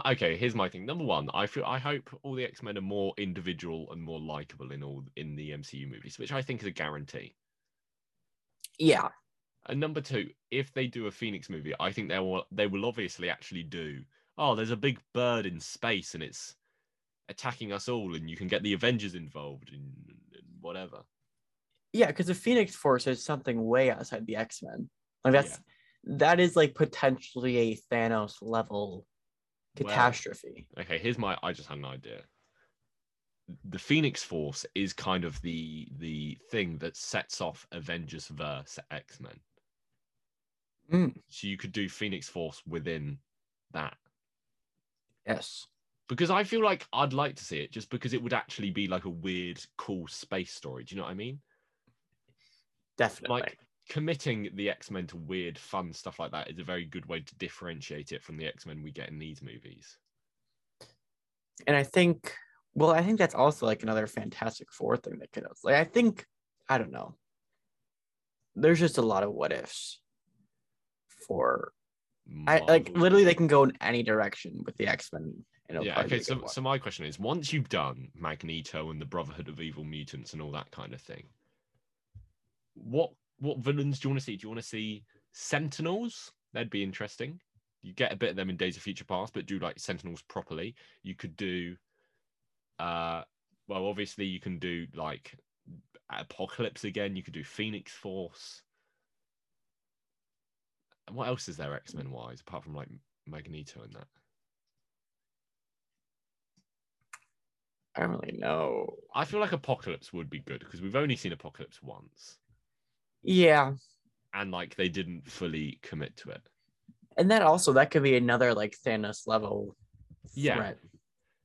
Speaker 1: okay. Here's my thing. Number one, I feel I hope all the X Men are more individual and more likable in all in the MCU movies, which I think is a guarantee.
Speaker 2: Yeah,
Speaker 1: And number two, if they do a Phoenix movie, I think they will they will obviously actually do. Oh, there's a big bird in space and it's attacking us all, and you can get the Avengers involved and, and whatever.
Speaker 2: yeah, because the Phoenix Force is something way outside the X Men. Like that's that is like potentially a Thanos level
Speaker 1: Well,
Speaker 2: catastrophe.
Speaker 1: Okay, here's my. I just had an idea. The Phoenix Force is kind of the the thing that sets off Avengers verse X Men.
Speaker 2: Mm,
Speaker 1: So you could do Phoenix Force within that
Speaker 2: yes,
Speaker 1: because I feel like I'd like to see it just because it would actually be like a weird, cool space story. Do you know what I mean?
Speaker 2: definitely.
Speaker 1: Like committing the X Men to weird, fun stuff like that is a very good way to differentiate it from the X Men we get in these movies.
Speaker 2: and I think, well, I think that's also like another Fantastic Four thing that could like. I think I don't know. There's just a lot of what ifs. For I like literally they can go in any direction with the X Men.
Speaker 1: yeah okay so, so my question is once you've done magneto and the brotherhood of evil mutants and all that kind of thing what what villains do you want to see? Do you want to see sentinels? That'd be interesting. You get a bit of them in days of future past but do like sentinels properly. You could do uh well obviously you can do like apocalypse again. You could do phoenix force what else is there x-men wise apart from like magneto and that
Speaker 2: I don't really know.
Speaker 1: I feel like Apocalypse would be good because we've only seen Apocalypse once,
Speaker 2: Yeah,
Speaker 1: and like they didn't fully commit to it.
Speaker 2: and that also that could be another like Thanos level
Speaker 1: Yeah.
Speaker 2: threat.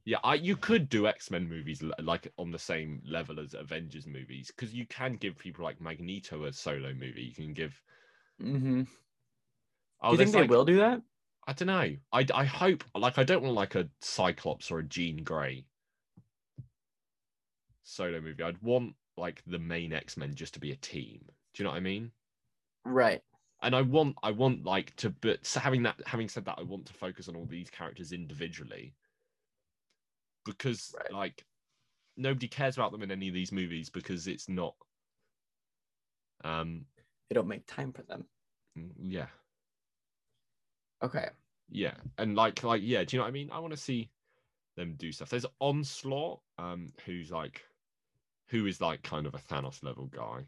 Speaker 1: Yeah, I you could do X Men movies like on the same level as Avengers movies because you can give people like Magneto a solo movie. You can give.
Speaker 2: Mm-hmm.
Speaker 1: Oh,
Speaker 2: do you think they
Speaker 1: like-
Speaker 2: will do that?
Speaker 1: I don't know. I I hope like I don't want like a Cyclops or a Jean Grey solo movie. I'd want like the main X Men just to be a team. Do you know what I mean?
Speaker 2: Right.
Speaker 1: and I want I want like to but so having that having said that I want to focus on all these characters individually because
Speaker 2: Right.
Speaker 1: like nobody cares about them in any of these movies because it's not um
Speaker 2: They don't make time for them.
Speaker 1: yeah
Speaker 2: Okay.
Speaker 1: yeah and like like yeah do you know what I mean I want to see them do stuff. There's Onslaught, um, who's like, who is like kind of a Thanos level guy.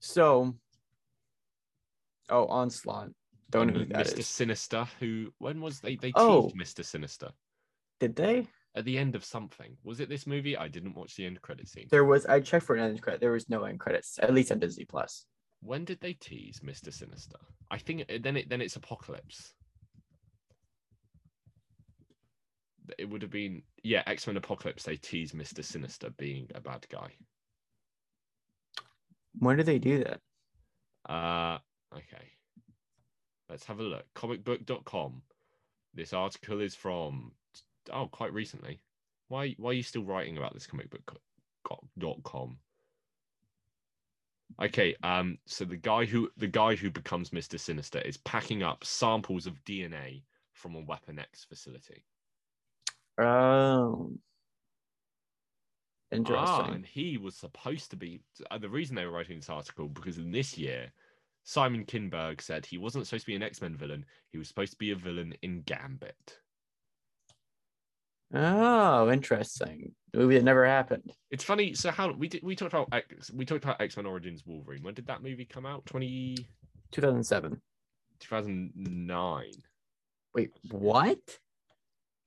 Speaker 2: So, oh, Onslaught. Don't know who that
Speaker 1: Mr.
Speaker 2: is.
Speaker 1: Sinister, who when was they they
Speaker 2: Oh.
Speaker 1: Mr. Sinister
Speaker 2: Did they?
Speaker 1: at the end of something? Was it this movie? I didn't watch the end credit scene.
Speaker 2: There was. I checked for an end credit. There was no end credits, at least on Disney Plus.
Speaker 1: When did they tease Mr. Sinister? I think then it then it's Apocalypse. It would have been yeah, X Men Apocalypse. They tease Mr. Sinister being a bad guy.
Speaker 2: When did they do that?
Speaker 1: Uh okay. Let's have a look. Comicbook.com. This article is from oh quite recently. Why why are you still writing about this comicbook.com? Okay, um so the guy who the guy who becomes Mr. Sinister is packing up samples of DNA from a Weapon X facility.
Speaker 2: Oh,
Speaker 1: Ah,
Speaker 2: interesting.
Speaker 1: and he was supposed to be uh, the reason they were writing this article because in this year, Simon Kinberg said he wasn't supposed to be an X Men villain. He was supposed to be a villain in Gambit.
Speaker 2: Oh, interesting. The movie that never happened.
Speaker 1: It's funny. So how we did we talked about X, we talked about X Men Origins Wolverine. When did that movie come out? 20,
Speaker 2: 2007.
Speaker 1: 2009.
Speaker 2: Wait, what?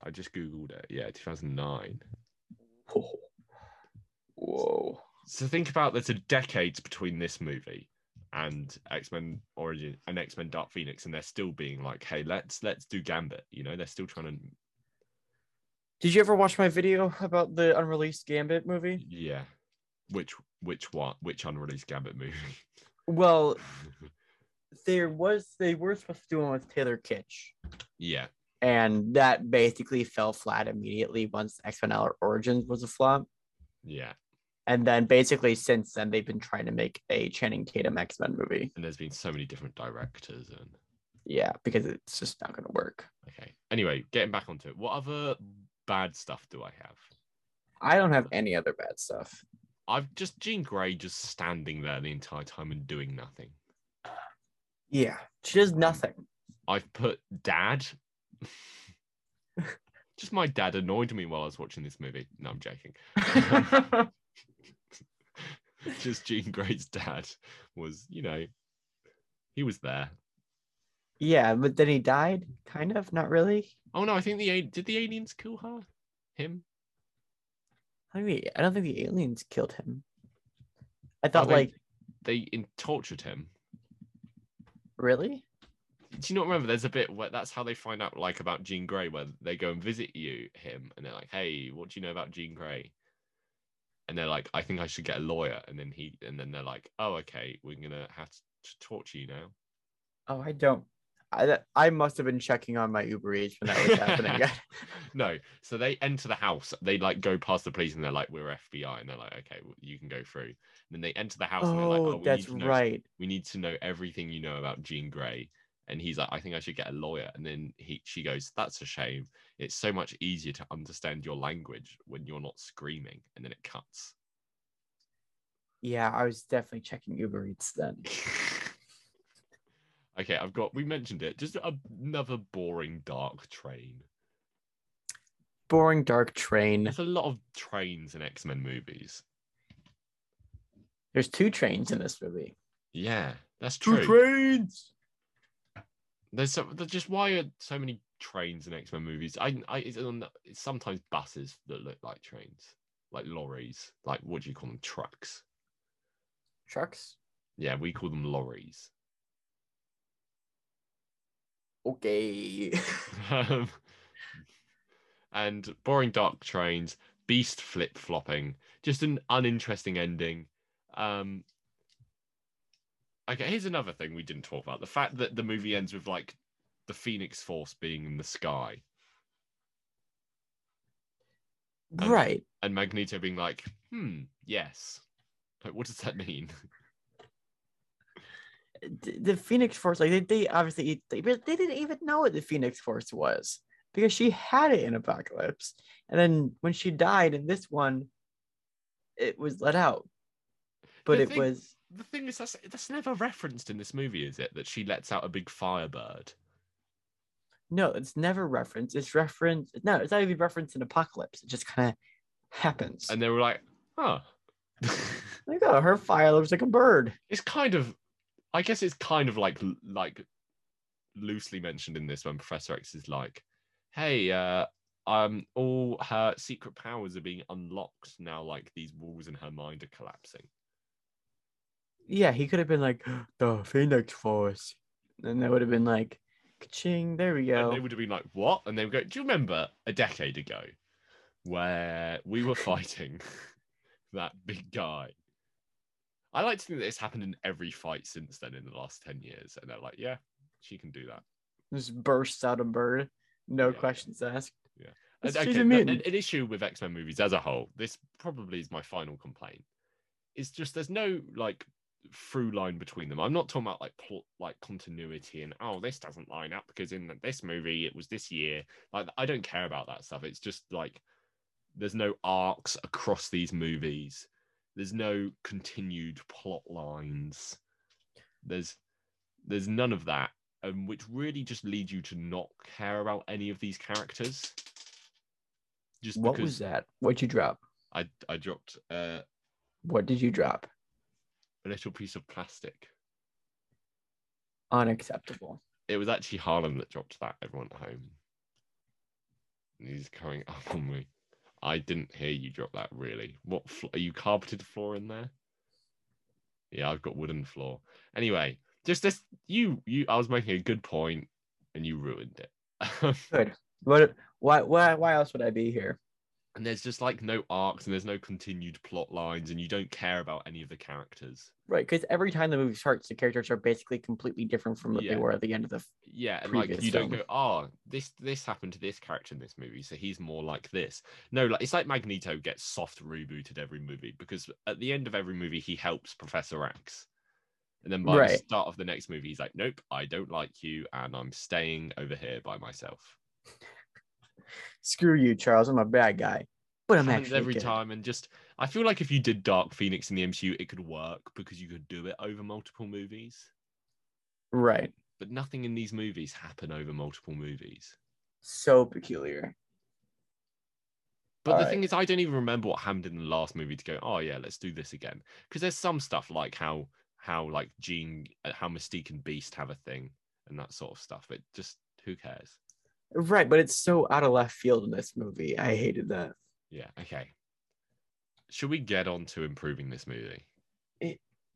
Speaker 1: I just googled it. Yeah, two thousand nine.
Speaker 2: Whoa. Whoa.
Speaker 1: So think about there's a decades between this movie and X Men Origin and X Men Dark Phoenix, and they're still being like, "Hey, let's let's do Gambit." You know, they're still trying to.
Speaker 2: Did you ever watch my video about the unreleased Gambit movie?
Speaker 1: Yeah, which which one? Which unreleased Gambit movie?
Speaker 2: Well, there was they were supposed to do one with Taylor Kitsch,
Speaker 1: yeah,
Speaker 2: and that basically fell flat immediately once X Men Origins was a flop.
Speaker 1: yeah.
Speaker 2: And then basically since then they've been trying to make a Channing Tatum X Men movie.
Speaker 1: And there's been so many different directors and
Speaker 2: Yeah, because it's just not going to work.
Speaker 1: okay. Anyway, getting back onto it. What other bad stuff do I have?
Speaker 2: I don't have any other bad stuff.
Speaker 1: I've just Jean Grey just standing there the entire time and doing nothing.
Speaker 2: Yeah, she does nothing.
Speaker 1: I've put dad. just my dad annoyed me while I was watching this movie. No, I'm joking. just Jean Grey's dad was, you know, he was there.
Speaker 2: Yeah, but then he died. Kind of, not really.
Speaker 1: Oh no, I think the did the aliens kill her? Him?
Speaker 2: I mean, I don't think the aliens killed him. I oh, thought,
Speaker 1: Oh, they-
Speaker 2: like,
Speaker 1: They in- tortured him.
Speaker 2: really?
Speaker 1: Do you not remember? There's a bit where that's how they find out, like about Jean Grey, where they go and visit you, him, and they're like, "Hey, what do you know about Jean Grey?" And they're like, "I think I should get a lawyer." And then he, and then they're like, "Oh, okay, we're gonna have to torture you now."
Speaker 2: Oh, I don't. I I must have been checking on my Uber Eats when that was happening.
Speaker 1: no, so they enter the house. They like go past the police, and they're like, "We're FBI," and they're like, "Okay, well, you can go through." And then they enter the house, and they're like,
Speaker 2: oh,
Speaker 1: "Oh, we
Speaker 2: that's
Speaker 1: need to know
Speaker 2: right.
Speaker 1: we need to know everything you know about Jean Grey. And he's like, I think I should get a lawyer. And then he she goes, That's a shame. It's so much easier to understand your language when you're not screaming. And then it cuts.
Speaker 2: Yeah, I was definitely checking Uber Eats then.
Speaker 1: okay, I've got we mentioned it. Just another boring dark train.
Speaker 2: Boring dark train.
Speaker 1: There's a lot of trains in X-Men movies.
Speaker 2: There's two trains in this movie.
Speaker 1: Yeah, that's true.
Speaker 2: trains.
Speaker 1: There's, so, there's just why are so many trains in X Men movies? I, I it's, on- it's sometimes buses that look like trains, like lorries, like what do you call them? Trucks.
Speaker 2: Trucks.
Speaker 1: Yeah, we call them lorries.
Speaker 2: Okay.
Speaker 1: um, and boring dark trains, beast flip flopping, just an uninteresting ending. Um, okay, here's another thing we didn't talk about: the fact that the movie ends with like the Phoenix Force being in the sky And-
Speaker 2: right.
Speaker 1: and Magneto being like, "Hmm, yes." Like, what does that mean?
Speaker 2: The Phoenix Force, like they, they obviously they, they didn't even know what the Phoenix Force was because she had it in Apocalypse, and then when she died in this one, it was let out. But
Speaker 1: The
Speaker 2: it
Speaker 1: thing-
Speaker 2: was
Speaker 1: The thing is, that's that's never referenced in this movie, is it? That she lets out a big firebird.
Speaker 2: No, it's never referenced. It's referenced. No, it's not even referenced in Apocalypse. It just kind of happens.
Speaker 1: And they were like, huh.
Speaker 2: like, oh, her fire looks like a bird.
Speaker 1: it's kind of I guess it's kind of like like loosely mentioned in this when Professor X is like, hey, uh um all her secret powers are being unlocked now, like these walls in her mind are collapsing.
Speaker 2: Yeah, he could have been like the Phoenix Force, and that would have been like, ching. There we
Speaker 1: And
Speaker 2: go.
Speaker 1: they would have been like, What? And they would go, Do you remember a decade ago where we were fighting that big guy? I like to think that it's happened in every fight since then in the last 10 years. And they're like, Yeah, she can do that.
Speaker 2: Just bursts out a bird. No
Speaker 1: Yeah.
Speaker 2: questions asked.
Speaker 1: And- okay, an, an issue with X Men movies as a whole, this probably is my final complaint. It's just there's no like through line between them. I'm not talking about like plot, like continuity and oh this doesn't line up because in this movie it was this year. Like I don't care about that stuff. It's just like there's no arcs across these movies. There's no continued plot lines. There's there's none of that, um, which really just leads you to not care about any of these characters. Just
Speaker 2: What
Speaker 1: because
Speaker 2: was that? What'd you drop?
Speaker 1: I I dropped uh,
Speaker 2: What did you drop?
Speaker 1: a little piece of plastic.
Speaker 2: Unacceptable.
Speaker 1: It was actually Harlan that dropped that. Everyone at home. He's coming up on me. I didn't hear you drop that. Really? What fl- are you carpeted floor in there? Yeah, I've got wooden floor. Anyway, just this. You you. I was making a good point, and you ruined it.
Speaker 2: Good. What? Why? Why? Why else would I be here?
Speaker 1: And there's just like no arcs, and there's no continued plot lines, and you don't care about any of the characters.
Speaker 2: Right, because every time the movie starts, the characters are basically completely different from what
Speaker 1: Yeah.
Speaker 2: they were at the end of the. f-
Speaker 1: Yeah, and like you don't
Speaker 2: film.
Speaker 1: go, oh, this this happened to this character in this movie, so he's more like this. No, like it's like Magneto gets soft rebooted every movie because at the end of every movie he helps Professor X, and then by the start of the next movie he's like, nope, I don't like you, and I'm staying over here by myself.
Speaker 2: Screw you, Charles. I'm a bad guy, but I'm actually
Speaker 1: every
Speaker 2: good.
Speaker 1: time, and just I feel like if you did Dark Phoenix in the MCU, it could work because you could do it over multiple movies.
Speaker 2: Right.
Speaker 1: But nothing in these movies happen over multiple movies.
Speaker 2: So peculiar.
Speaker 1: But the
Speaker 2: Alright.
Speaker 1: thing is, I don't even remember what happened in the last movie to go. Oh yeah, let's do this again. Because there's some stuff like how how like Jean, uh, how Mystique and Beast have a thing and that sort of stuff. It just who cares?
Speaker 2: Right, but it's so out of left field in this movie. I hated that.
Speaker 1: Yeah. Okay. Should we get on to improving this movie?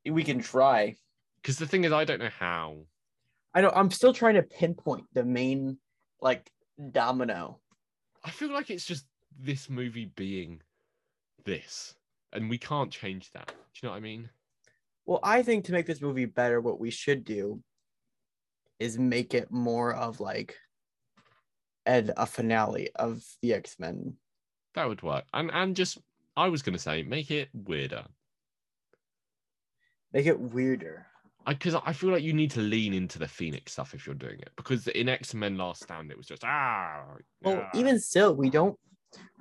Speaker 2: We can try.
Speaker 1: Because the thing is, I don't know how.
Speaker 2: I don't. I'm still trying to pinpoint the main like domino.
Speaker 1: I feel like it's just this movie being this, and we can't change that. Do you know what I mean?
Speaker 2: Well, I think to make this movie better, what we should do is make it more of like and a finale of the X Men.
Speaker 1: That would work. And and just I was gonna say make it weirder.
Speaker 2: Make it weirder.
Speaker 1: because I, feel like you need to lean into the Phoenix stuff if you're doing it. Because in X Men Last Stand, it was just ah.
Speaker 2: Well,
Speaker 1: ah."
Speaker 2: even still, we don't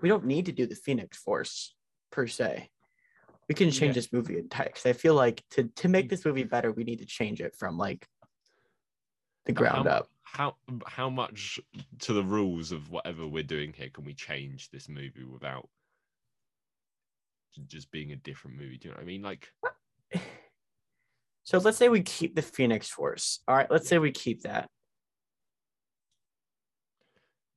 Speaker 2: we don't need to do the Phoenix Force per se. We can change
Speaker 1: Yeah.
Speaker 2: this movie entirely. 'cause I feel like to to make this movie better, we need to change it from like the
Speaker 1: But how
Speaker 2: ground up.
Speaker 1: How how much to the rules of whatever we're doing here can we change this movie without just being a different movie? Do you know what I mean? Like,
Speaker 2: So let's say we keep the Phoenix Force. All right, let's say we keep that,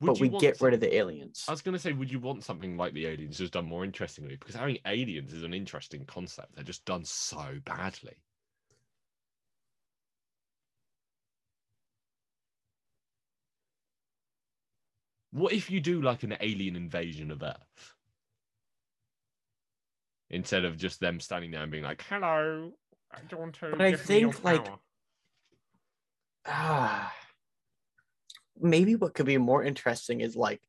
Speaker 1: would
Speaker 2: but we get rid of the aliens.
Speaker 1: I was gonna say, would you want something like the aliens just done more interestingly? Because having aliens is an interesting concept. They're just done so badly. What if you do like an alien invasion of Earth? Instead of just them standing there and being like, hello, I don't want to.
Speaker 2: But I
Speaker 1: give me your
Speaker 2: think, like. Ah, maybe what could be more interesting is like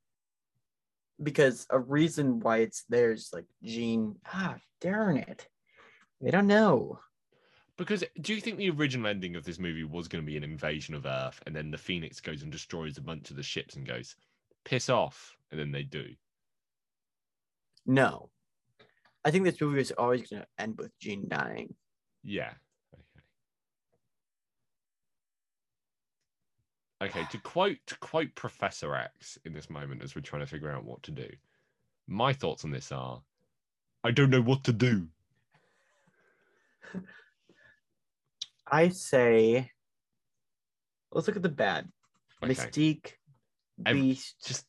Speaker 2: because a reason why it's there is like Jean. Ah, darn it, They don't know.
Speaker 1: Because do you think the original ending of this movie was going to be an invasion of Earth, and then the Phoenix goes and destroys a bunch of the ships and goes, piss off, and then they do?
Speaker 2: No, I think this movie is always going to end with Jean dying.
Speaker 1: Yeah. Okay. okay, to quote to quote Professor X in this moment as we're trying to figure out what to do. My thoughts on this are, I don't know what to do.
Speaker 2: I say, let's look at the bad.
Speaker 1: Okay,
Speaker 2: Mystique, Beast,
Speaker 1: just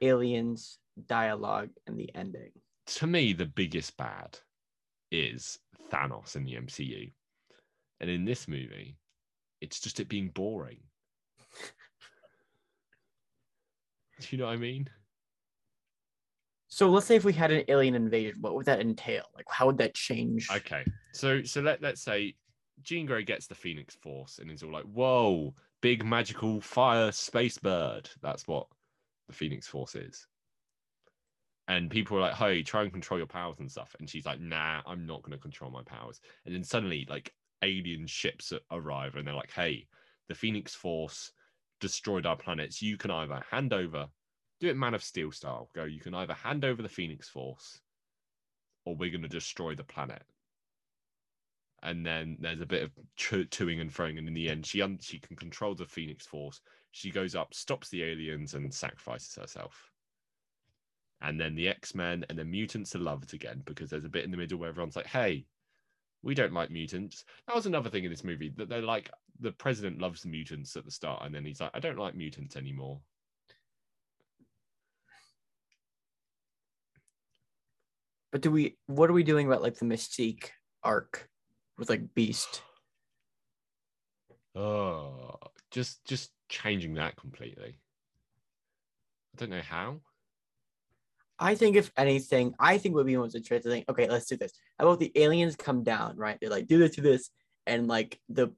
Speaker 2: aliens, dialogue, and the ending.
Speaker 1: to me, the biggest bad is Thanos in the MCU, and in this movie, it's just it being boring. Do you know what I mean?
Speaker 2: So let's say if we had an alien invasion, what would that entail? Like, how would that change?
Speaker 1: Okay, so so let let's say Jean Grey gets the Phoenix Force and is all like, "Whoa, big magical fire space bird." That's what the Phoenix Force is. And people are like, "Hey, try and control your powers and stuff." And she's like, "Nah, I'm not going to control my powers." And then suddenly, like, alien ships arrive and they're like, "Hey, the Phoenix Force destroyed our planets. You can either hand over, do it Man of Steel style. Go. You can either hand over the Phoenix Force, or we're going to destroy the planet." And then there's a bit of to- toing and throwing, and in the end, she un- she can control the Phoenix Force. She goes up, stops the aliens, and sacrifices herself. And then the X Men and the mutants are loved again because there's a bit in the middle where everyone's like, "Hey, we don't like mutants." That was another thing in this movie that they're like, the president loves mutants at the start, and then he's like, "I don't like mutants anymore."
Speaker 2: But do we? What are we doing about like the Mystique arc with like Beast?
Speaker 1: Oh, just just changing that completely. I don't know how.
Speaker 2: I think if anything, I think what would be most interesting. Okay, let's do this. How about the aliens come down, right? They're like, do this, do this, and like the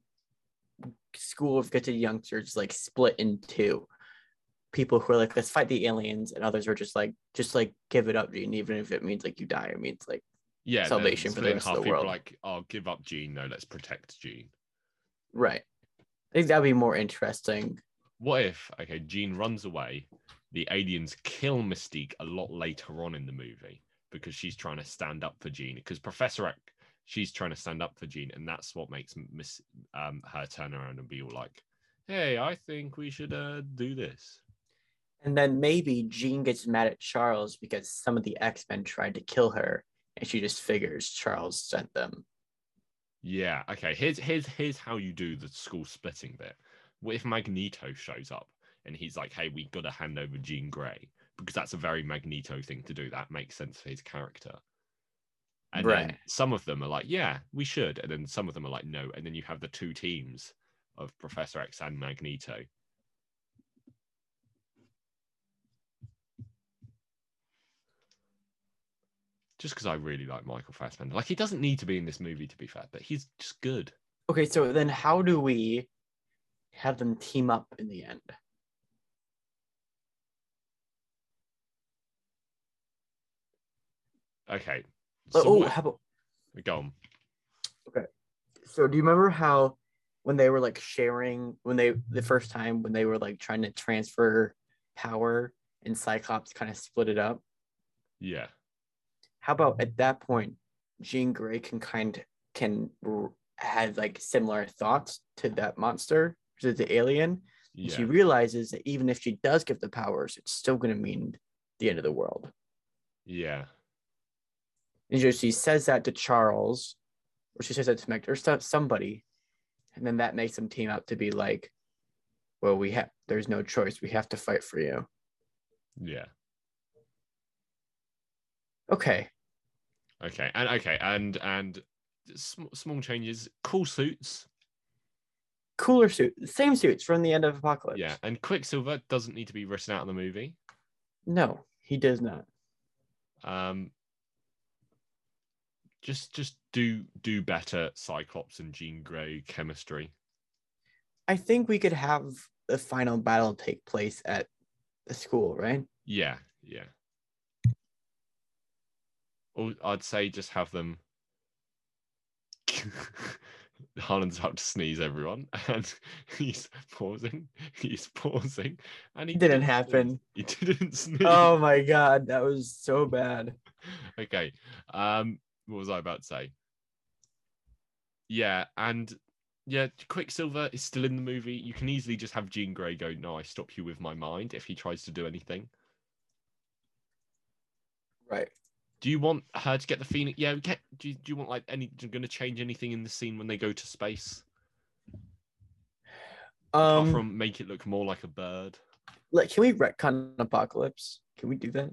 Speaker 2: school of gifted youngsters like split in two. People who are like, let's fight the aliens, and others are just like, just like give it up, Jean, even if it means like you die. It means like,
Speaker 1: Yeah,
Speaker 2: Salvation for the rest of
Speaker 1: half.
Speaker 2: the
Speaker 1: People are
Speaker 2: world.
Speaker 1: like, "Oh, give up Jean. No, let's protect Jean."
Speaker 2: right. I think that'd be more interesting.
Speaker 1: What if, okay, Jean runs away, the aliens kill Mystique a lot later on in the movie because she's trying to stand up for Jean. Because Professor X, she's trying to stand up for Jean, and that's what makes Miss um her turn around and be all like, "Hey, I think we should uh do this."
Speaker 2: And then maybe Jean gets mad at Charles because some of the X Men tried to kill her, and she just figures Charles sent them.
Speaker 1: Yeah. Okay. Here's here's here's how you do the school splitting bit. What if Magneto shows up and he's like, "Hey, we got to hand over Jean Grey," because that's a very Magneto thing to do. That makes sense for his character. And then
Speaker 2: Right.
Speaker 1: some of them are like, "Yeah, we should," and then some of them are like, "No." And then you have the two teams of Professor X and Magneto. Just because I really like Michael Fassbender, like he doesn't need to be in this movie to be fair, but he's just good.
Speaker 2: Okay, so then how do we have them team up in the end?
Speaker 1: Okay.
Speaker 2: oh,
Speaker 1: So oh, what-
Speaker 2: how about we
Speaker 1: go on. Okay.
Speaker 2: So do you remember how when they were like sharing when they the first time when they were like trying to transfer power and Cyclops kind of split it up?
Speaker 1: Yeah.
Speaker 2: How about at that point, Jean Grey can kind can have like similar thoughts to that monster, to the alien.
Speaker 1: Yeah.
Speaker 2: She realizes that even if she does give the powers, it's still going to mean the end of the world.
Speaker 1: Yeah.
Speaker 2: And so she says that to Charles, or she says that to Meg, or so- somebody, and then that makes them team up to be like, "Well, we have. There's no choice. We have to fight for you."
Speaker 1: Yeah.
Speaker 2: Okay.
Speaker 1: Okay. And okay. And and sm- small changes. Cool suits.
Speaker 2: Cooler suit, same suits from the end of Apocalypse.
Speaker 1: Yeah. And Quicksilver doesn't need to be written out of the movie.
Speaker 2: No, he does not.
Speaker 1: Um. Just just do do better Cyclops and Jean Grey chemistry.
Speaker 2: I think we could have the final battle take place at the school, right?
Speaker 1: Yeah. Yeah. Or I'd say just have them. Harlan's about to sneeze, everyone, and he's pausing. He's pausing, and he
Speaker 2: Didn't
Speaker 1: sneeze.
Speaker 2: happen.
Speaker 1: He didn't sneeze.
Speaker 2: Oh my god, that was so bad.
Speaker 1: okay. Um, what was I about to say? Yeah, and yeah, Quicksilver is still in the movie. You can easily just have Jean Grey go, "No, I stop you with my mind." If he tries to do anything,
Speaker 2: Right.
Speaker 1: Do you want her to get the Phoenix? Yeah, get. Do you, do you want like any? Going to change anything in the scene when they go to space? Apart
Speaker 2: Um,
Speaker 1: from make it look more like a bird.
Speaker 2: like, can we retcon Apocalypse? Can we do that?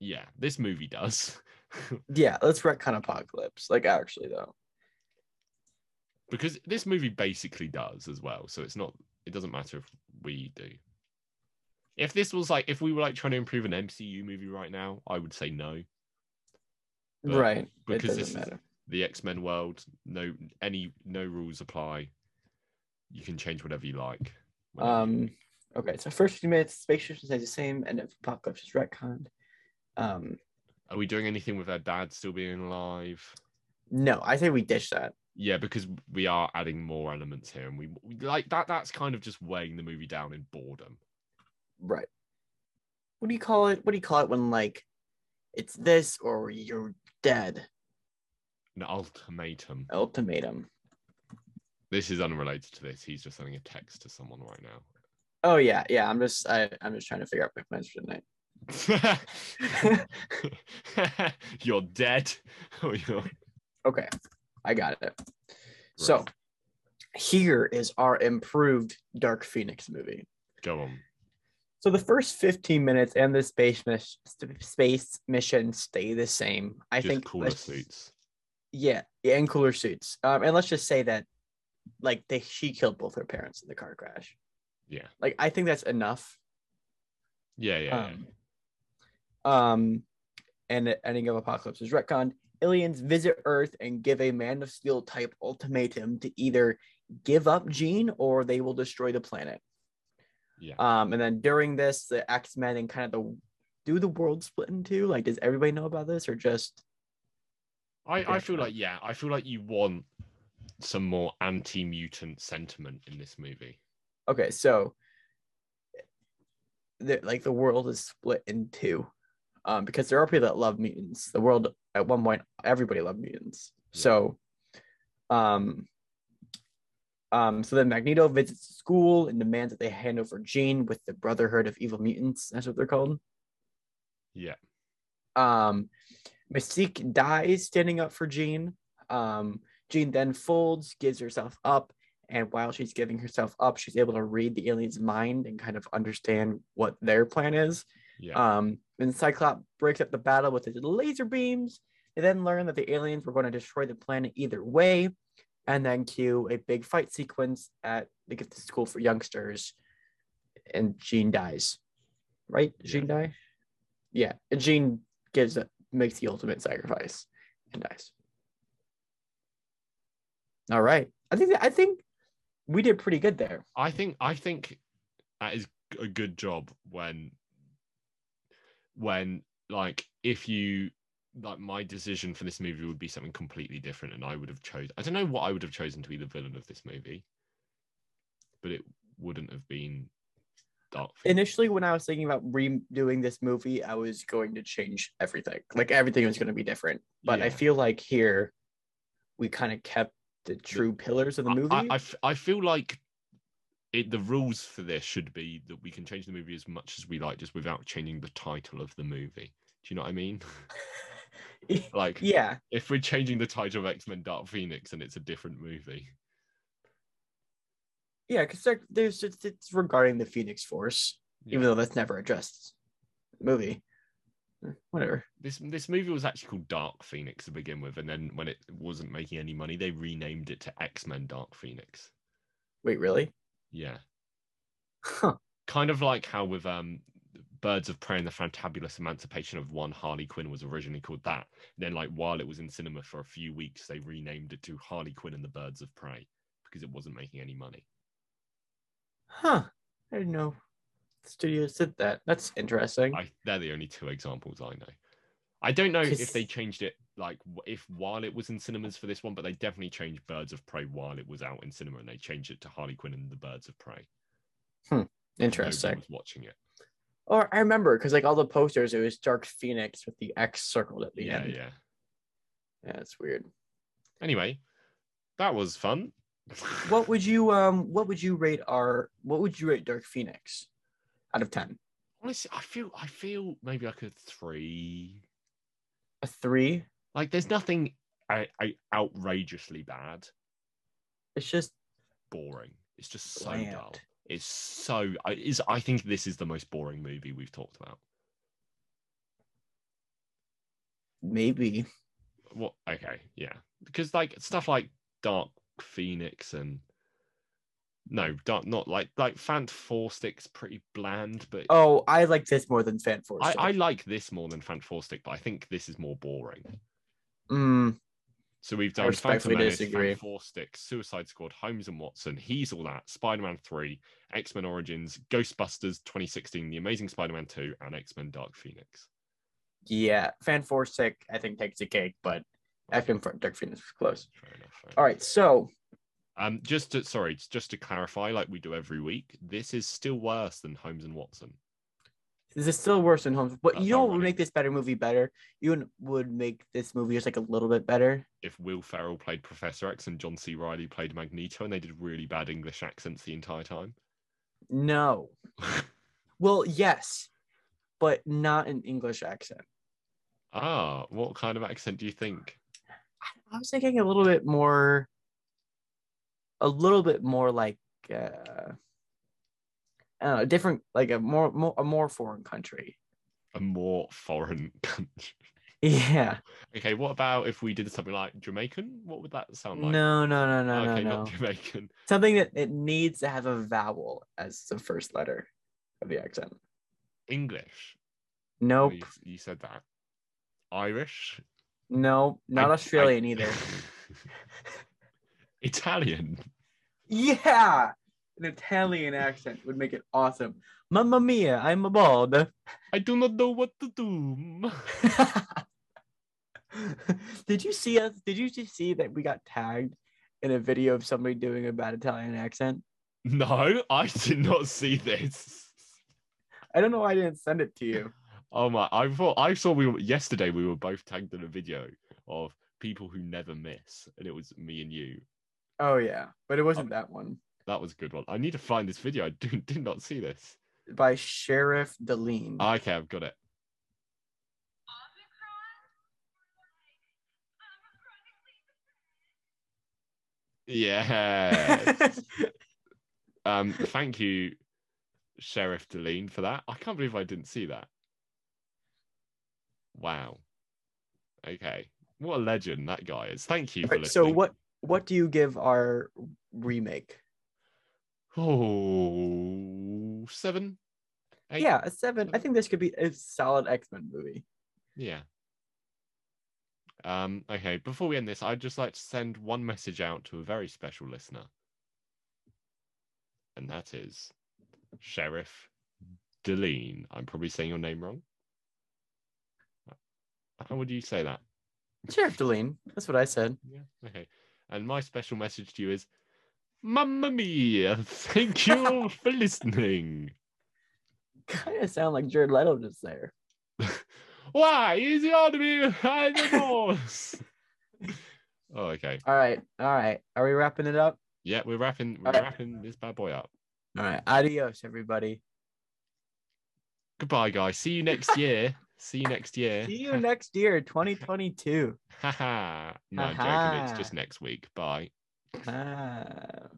Speaker 1: Yeah, this movie does.
Speaker 2: Yeah, let's retcon Apocalypse. Like, actually, though.
Speaker 1: because this movie basically does as well. So it's not. It doesn't matter if we do. If this was like, if we were like trying to improve an MCU movie right now, I would say no. But
Speaker 2: right. It
Speaker 1: because
Speaker 2: doesn't
Speaker 1: this is the X Men world. No, any no rules apply. You can change whatever you like. you-
Speaker 2: Um. Okay, so first few minutes, space station stays the same, and if Apocalypse is retconned. Um.
Speaker 1: Are we doing anything with our dad still being alive?
Speaker 2: No, I say we ditch that.
Speaker 1: Yeah, because we are adding more elements here, and we, we like that. That's kind of just weighing the movie down in boredom.
Speaker 2: Right. What do you call it? What do you call it when like it's this or you're dead?
Speaker 1: An ultimatum.
Speaker 2: Ultimatum.
Speaker 1: This is unrelated to this. He's just sending a text to someone right now.
Speaker 2: Oh yeah, yeah. I'm just I, I'm just trying to figure out my plans for tonight.
Speaker 1: you're dead. Or oh, you're...
Speaker 2: Okay, I got it. So here is our improved Dark Phoenix movie.
Speaker 1: Go on.
Speaker 2: So the first 15 minutes and the space mis- space mission stay the same. I
Speaker 1: Just
Speaker 2: think
Speaker 1: cooler suits.
Speaker 2: Yeah, yeah, and cooler suits. Um, and let's just say that, like, they she killed both her parents in the car crash.
Speaker 1: Yeah.
Speaker 2: Like, I think that's enough.
Speaker 1: Yeah, yeah. yeah.
Speaker 2: Um, um, and the ending of Apocalypse is retconned. Aliens visit Earth and give a Man of Steel type ultimatum to either give up Jean or they will destroy the planet.
Speaker 1: Yeah.
Speaker 2: Um, and then during this, the X Men and kind of the do the world split in two? Like, does everybody know about this or just
Speaker 1: I, I feel like yeah, I feel like you want some more anti-mutant sentiment in this movie.
Speaker 2: okay? So, the, like the world is split in two, um, because there are people that love mutants. The world at one point, everybody loved mutants.
Speaker 1: Yeah.
Speaker 2: So, um, um, so then Magneto visits the school and demands that they hand over Jean with the Brotherhood of Evil Mutants. That's what they're called.
Speaker 1: Yeah.
Speaker 2: Um, Mystique dies standing up for Jean. Um, Jean then folds, gives herself up, and while she's giving herself up, she's able to read the alien's mind and kind of understand what their plan is.
Speaker 1: Yeah.
Speaker 2: Um, and Cyclops breaks up the battle with his laser beams. They then learn that the aliens were going to destroy the planet either way, and then cue a big fight sequence at the gifted school for youngsters. And Jean dies, right? Jean die? Yeah, and Jean gives makes the ultimate sacrifice and dies. All right, I think I think we did pretty good there.
Speaker 1: I think I think that is a good job when when like if you like my decision for this movie would be something completely different and I would have chosen I don't know what I would have chosen to be the villain of this movie. But it wouldn't have been Dark
Speaker 2: initially when I was thinking about redoing this movie, I was going to change everything. Like everything was going to be different. But I feel like here we kind of kept the true pillars of the movie.
Speaker 1: I-. I, I feel like it, the rules for this should be that we can change the movie as much as we like, just without changing the title of the movie. Do you know what I mean? like,
Speaker 2: yeah,
Speaker 1: if we're changing the title of X Men Dark Phoenix and it's a different movie,
Speaker 2: yeah, because there's it's, it's regarding the Phoenix Force, even though that's never addressed movie. Whatever.
Speaker 1: this this movie was actually called Dark Phoenix to begin with, and then when it wasn't making any money, they renamed it to X Men Dark Phoenix.
Speaker 2: Wait, really?
Speaker 1: Yeah,
Speaker 2: Huh.
Speaker 1: kind of like how with um Birds of Prey and the Fantabulous Emancipation of One, Harley Quinn was originally called that. then, like while it was in cinema for a few weeks, they renamed it to Harley Quinn and the Birds of Prey because it wasn't making any money.
Speaker 2: Huh. I didn't know the studio said that. That's interesting.
Speaker 1: I, they're the only two examples I know. I don't know if they changed it like if while it was in cinemas for this one, but they definitely changed Birds of Prey while it was out in cinema, and they changed it to Harley Quinn and the Birds of Prey. Hmm.
Speaker 2: interesting.
Speaker 1: was watching it.
Speaker 2: Or I remember because like all the posters, it was Dark Phoenix with the X circled at the
Speaker 1: Yeah,
Speaker 2: end.
Speaker 1: yeah.
Speaker 2: Yeah, it's weird.
Speaker 1: Anyway, that was fun.
Speaker 2: what would you um what would you rate our what would you rate Dark Phoenix out of 10?
Speaker 1: Honestly, I feel I feel maybe like a three.
Speaker 2: A 3?
Speaker 1: Like there's nothing I, I outrageously bad.
Speaker 2: It's just
Speaker 1: Boring. It's just so
Speaker 2: Bland.
Speaker 1: dull. It's so I is I think this is the most boring movie we've talked about.
Speaker 2: maybe
Speaker 1: What okay, yeah. Because like stuff like Dark Phoenix and no, dark not like like Fant Four Stick's pretty bland, but
Speaker 2: Oh, I like this more than Fan Force.
Speaker 1: I, I like this more than Fant Four Stick, but I think this is more boring.
Speaker 2: mm,
Speaker 1: So we've done Phantom Menace. Fan Four Stick, Suicide Squad, Holmes and Watson, He's All That, Spider-Man 3, X-Men Origins, Ghostbusters 2016, The Amazing Spider-Man 2, and X-Men Dark Phoenix.
Speaker 2: yeah, Fan Force Sick I think takes a cake, but X-Men for Dark Phoenix was close.
Speaker 1: Fair enough. fair
Speaker 2: All
Speaker 1: enough.
Speaker 2: right, so
Speaker 1: Um, just to sorry, just to clarify, like we do every week, this is still worse than Holmes and Watson.
Speaker 2: This is still worse than Holmes. But
Speaker 1: That's
Speaker 2: you know what would make this better movie better? You would- would make this movie just like a little bit better.
Speaker 1: If Will Ferrell played Professor X and John C. Reilly played Magneto, and they did really bad English accents the entire time.
Speaker 2: No. Well, yes, but not an English accent.
Speaker 1: ah, what kind of accent do you think?
Speaker 2: I was thinking a little bit more, a little bit more like, uh, I don't know, different, like a more, more a more foreign country.
Speaker 1: A more foreign country.
Speaker 2: Yeah.
Speaker 1: Okay, what about if we did something like Jamaican? What would that sound like?
Speaker 2: No, no, no, no,
Speaker 1: okay,
Speaker 2: no, no.
Speaker 1: not Jamaican.
Speaker 2: Something that it needs to have a vowel as the first letter of the accent.
Speaker 1: English. Oh,
Speaker 2: Nope.
Speaker 1: you, you said that. Irish.
Speaker 2: No, not
Speaker 1: I-
Speaker 2: Australian
Speaker 1: I-
Speaker 2: either.
Speaker 1: Italian.
Speaker 2: Yeah. An Italian accent would make it awesome. Mamma mia, I'm a bald.
Speaker 1: I do not know what to do.
Speaker 2: did you see us? Did you just see that we got tagged in a video of somebody doing a bad Italian accent?
Speaker 1: No, I did not see this.
Speaker 2: I don't know why I didn't send it to you.
Speaker 1: Oh my! I thought I saw we were yesterday. We were both tagged in a video of people who never miss, and it was me and you.
Speaker 2: Oh yeah, but it wasn't oh. that one
Speaker 1: That was a good one. I need to find this video. I do, did not see this.
Speaker 2: by Sheriff Deline.
Speaker 1: Okay, I've got it. Yeah. um, thank you, Sheriff Deline, for that. I can't believe I didn't see that. Wow. Okay. What a legend that guy is. Thank you for
Speaker 2: Alright, so what what do you give our remake?
Speaker 1: Oh, seven? Eight?
Speaker 2: Yeah, a seven. I think this could be a solid X Men movie.
Speaker 1: Yeah. Um, okay, before we end this, I'd just like to send one message out to a very special listener. And that is Sheriff Deline. I'm probably saying your name wrong. How would you say that?
Speaker 2: Sheriff Deline. That's what I said.
Speaker 1: Yeah. Okay. And my special message to you is Mamma mia! Thank you for listening.
Speaker 2: Kind of sound like Jared Leto just there.
Speaker 1: Why is on me? I divorce. oh, okay.
Speaker 2: All right, all right. Are we wrapping it up?
Speaker 1: Yeah, we're wrapping we're
Speaker 2: Alright.
Speaker 1: wrapping this bad boy up.
Speaker 2: All right. Adios, everybody.
Speaker 1: Goodbye, guys. See you next year. See you next year.
Speaker 2: See you next year, 2022.
Speaker 1: Haha. no, I'm joking. It's just next week. Bye.
Speaker 2: Ah.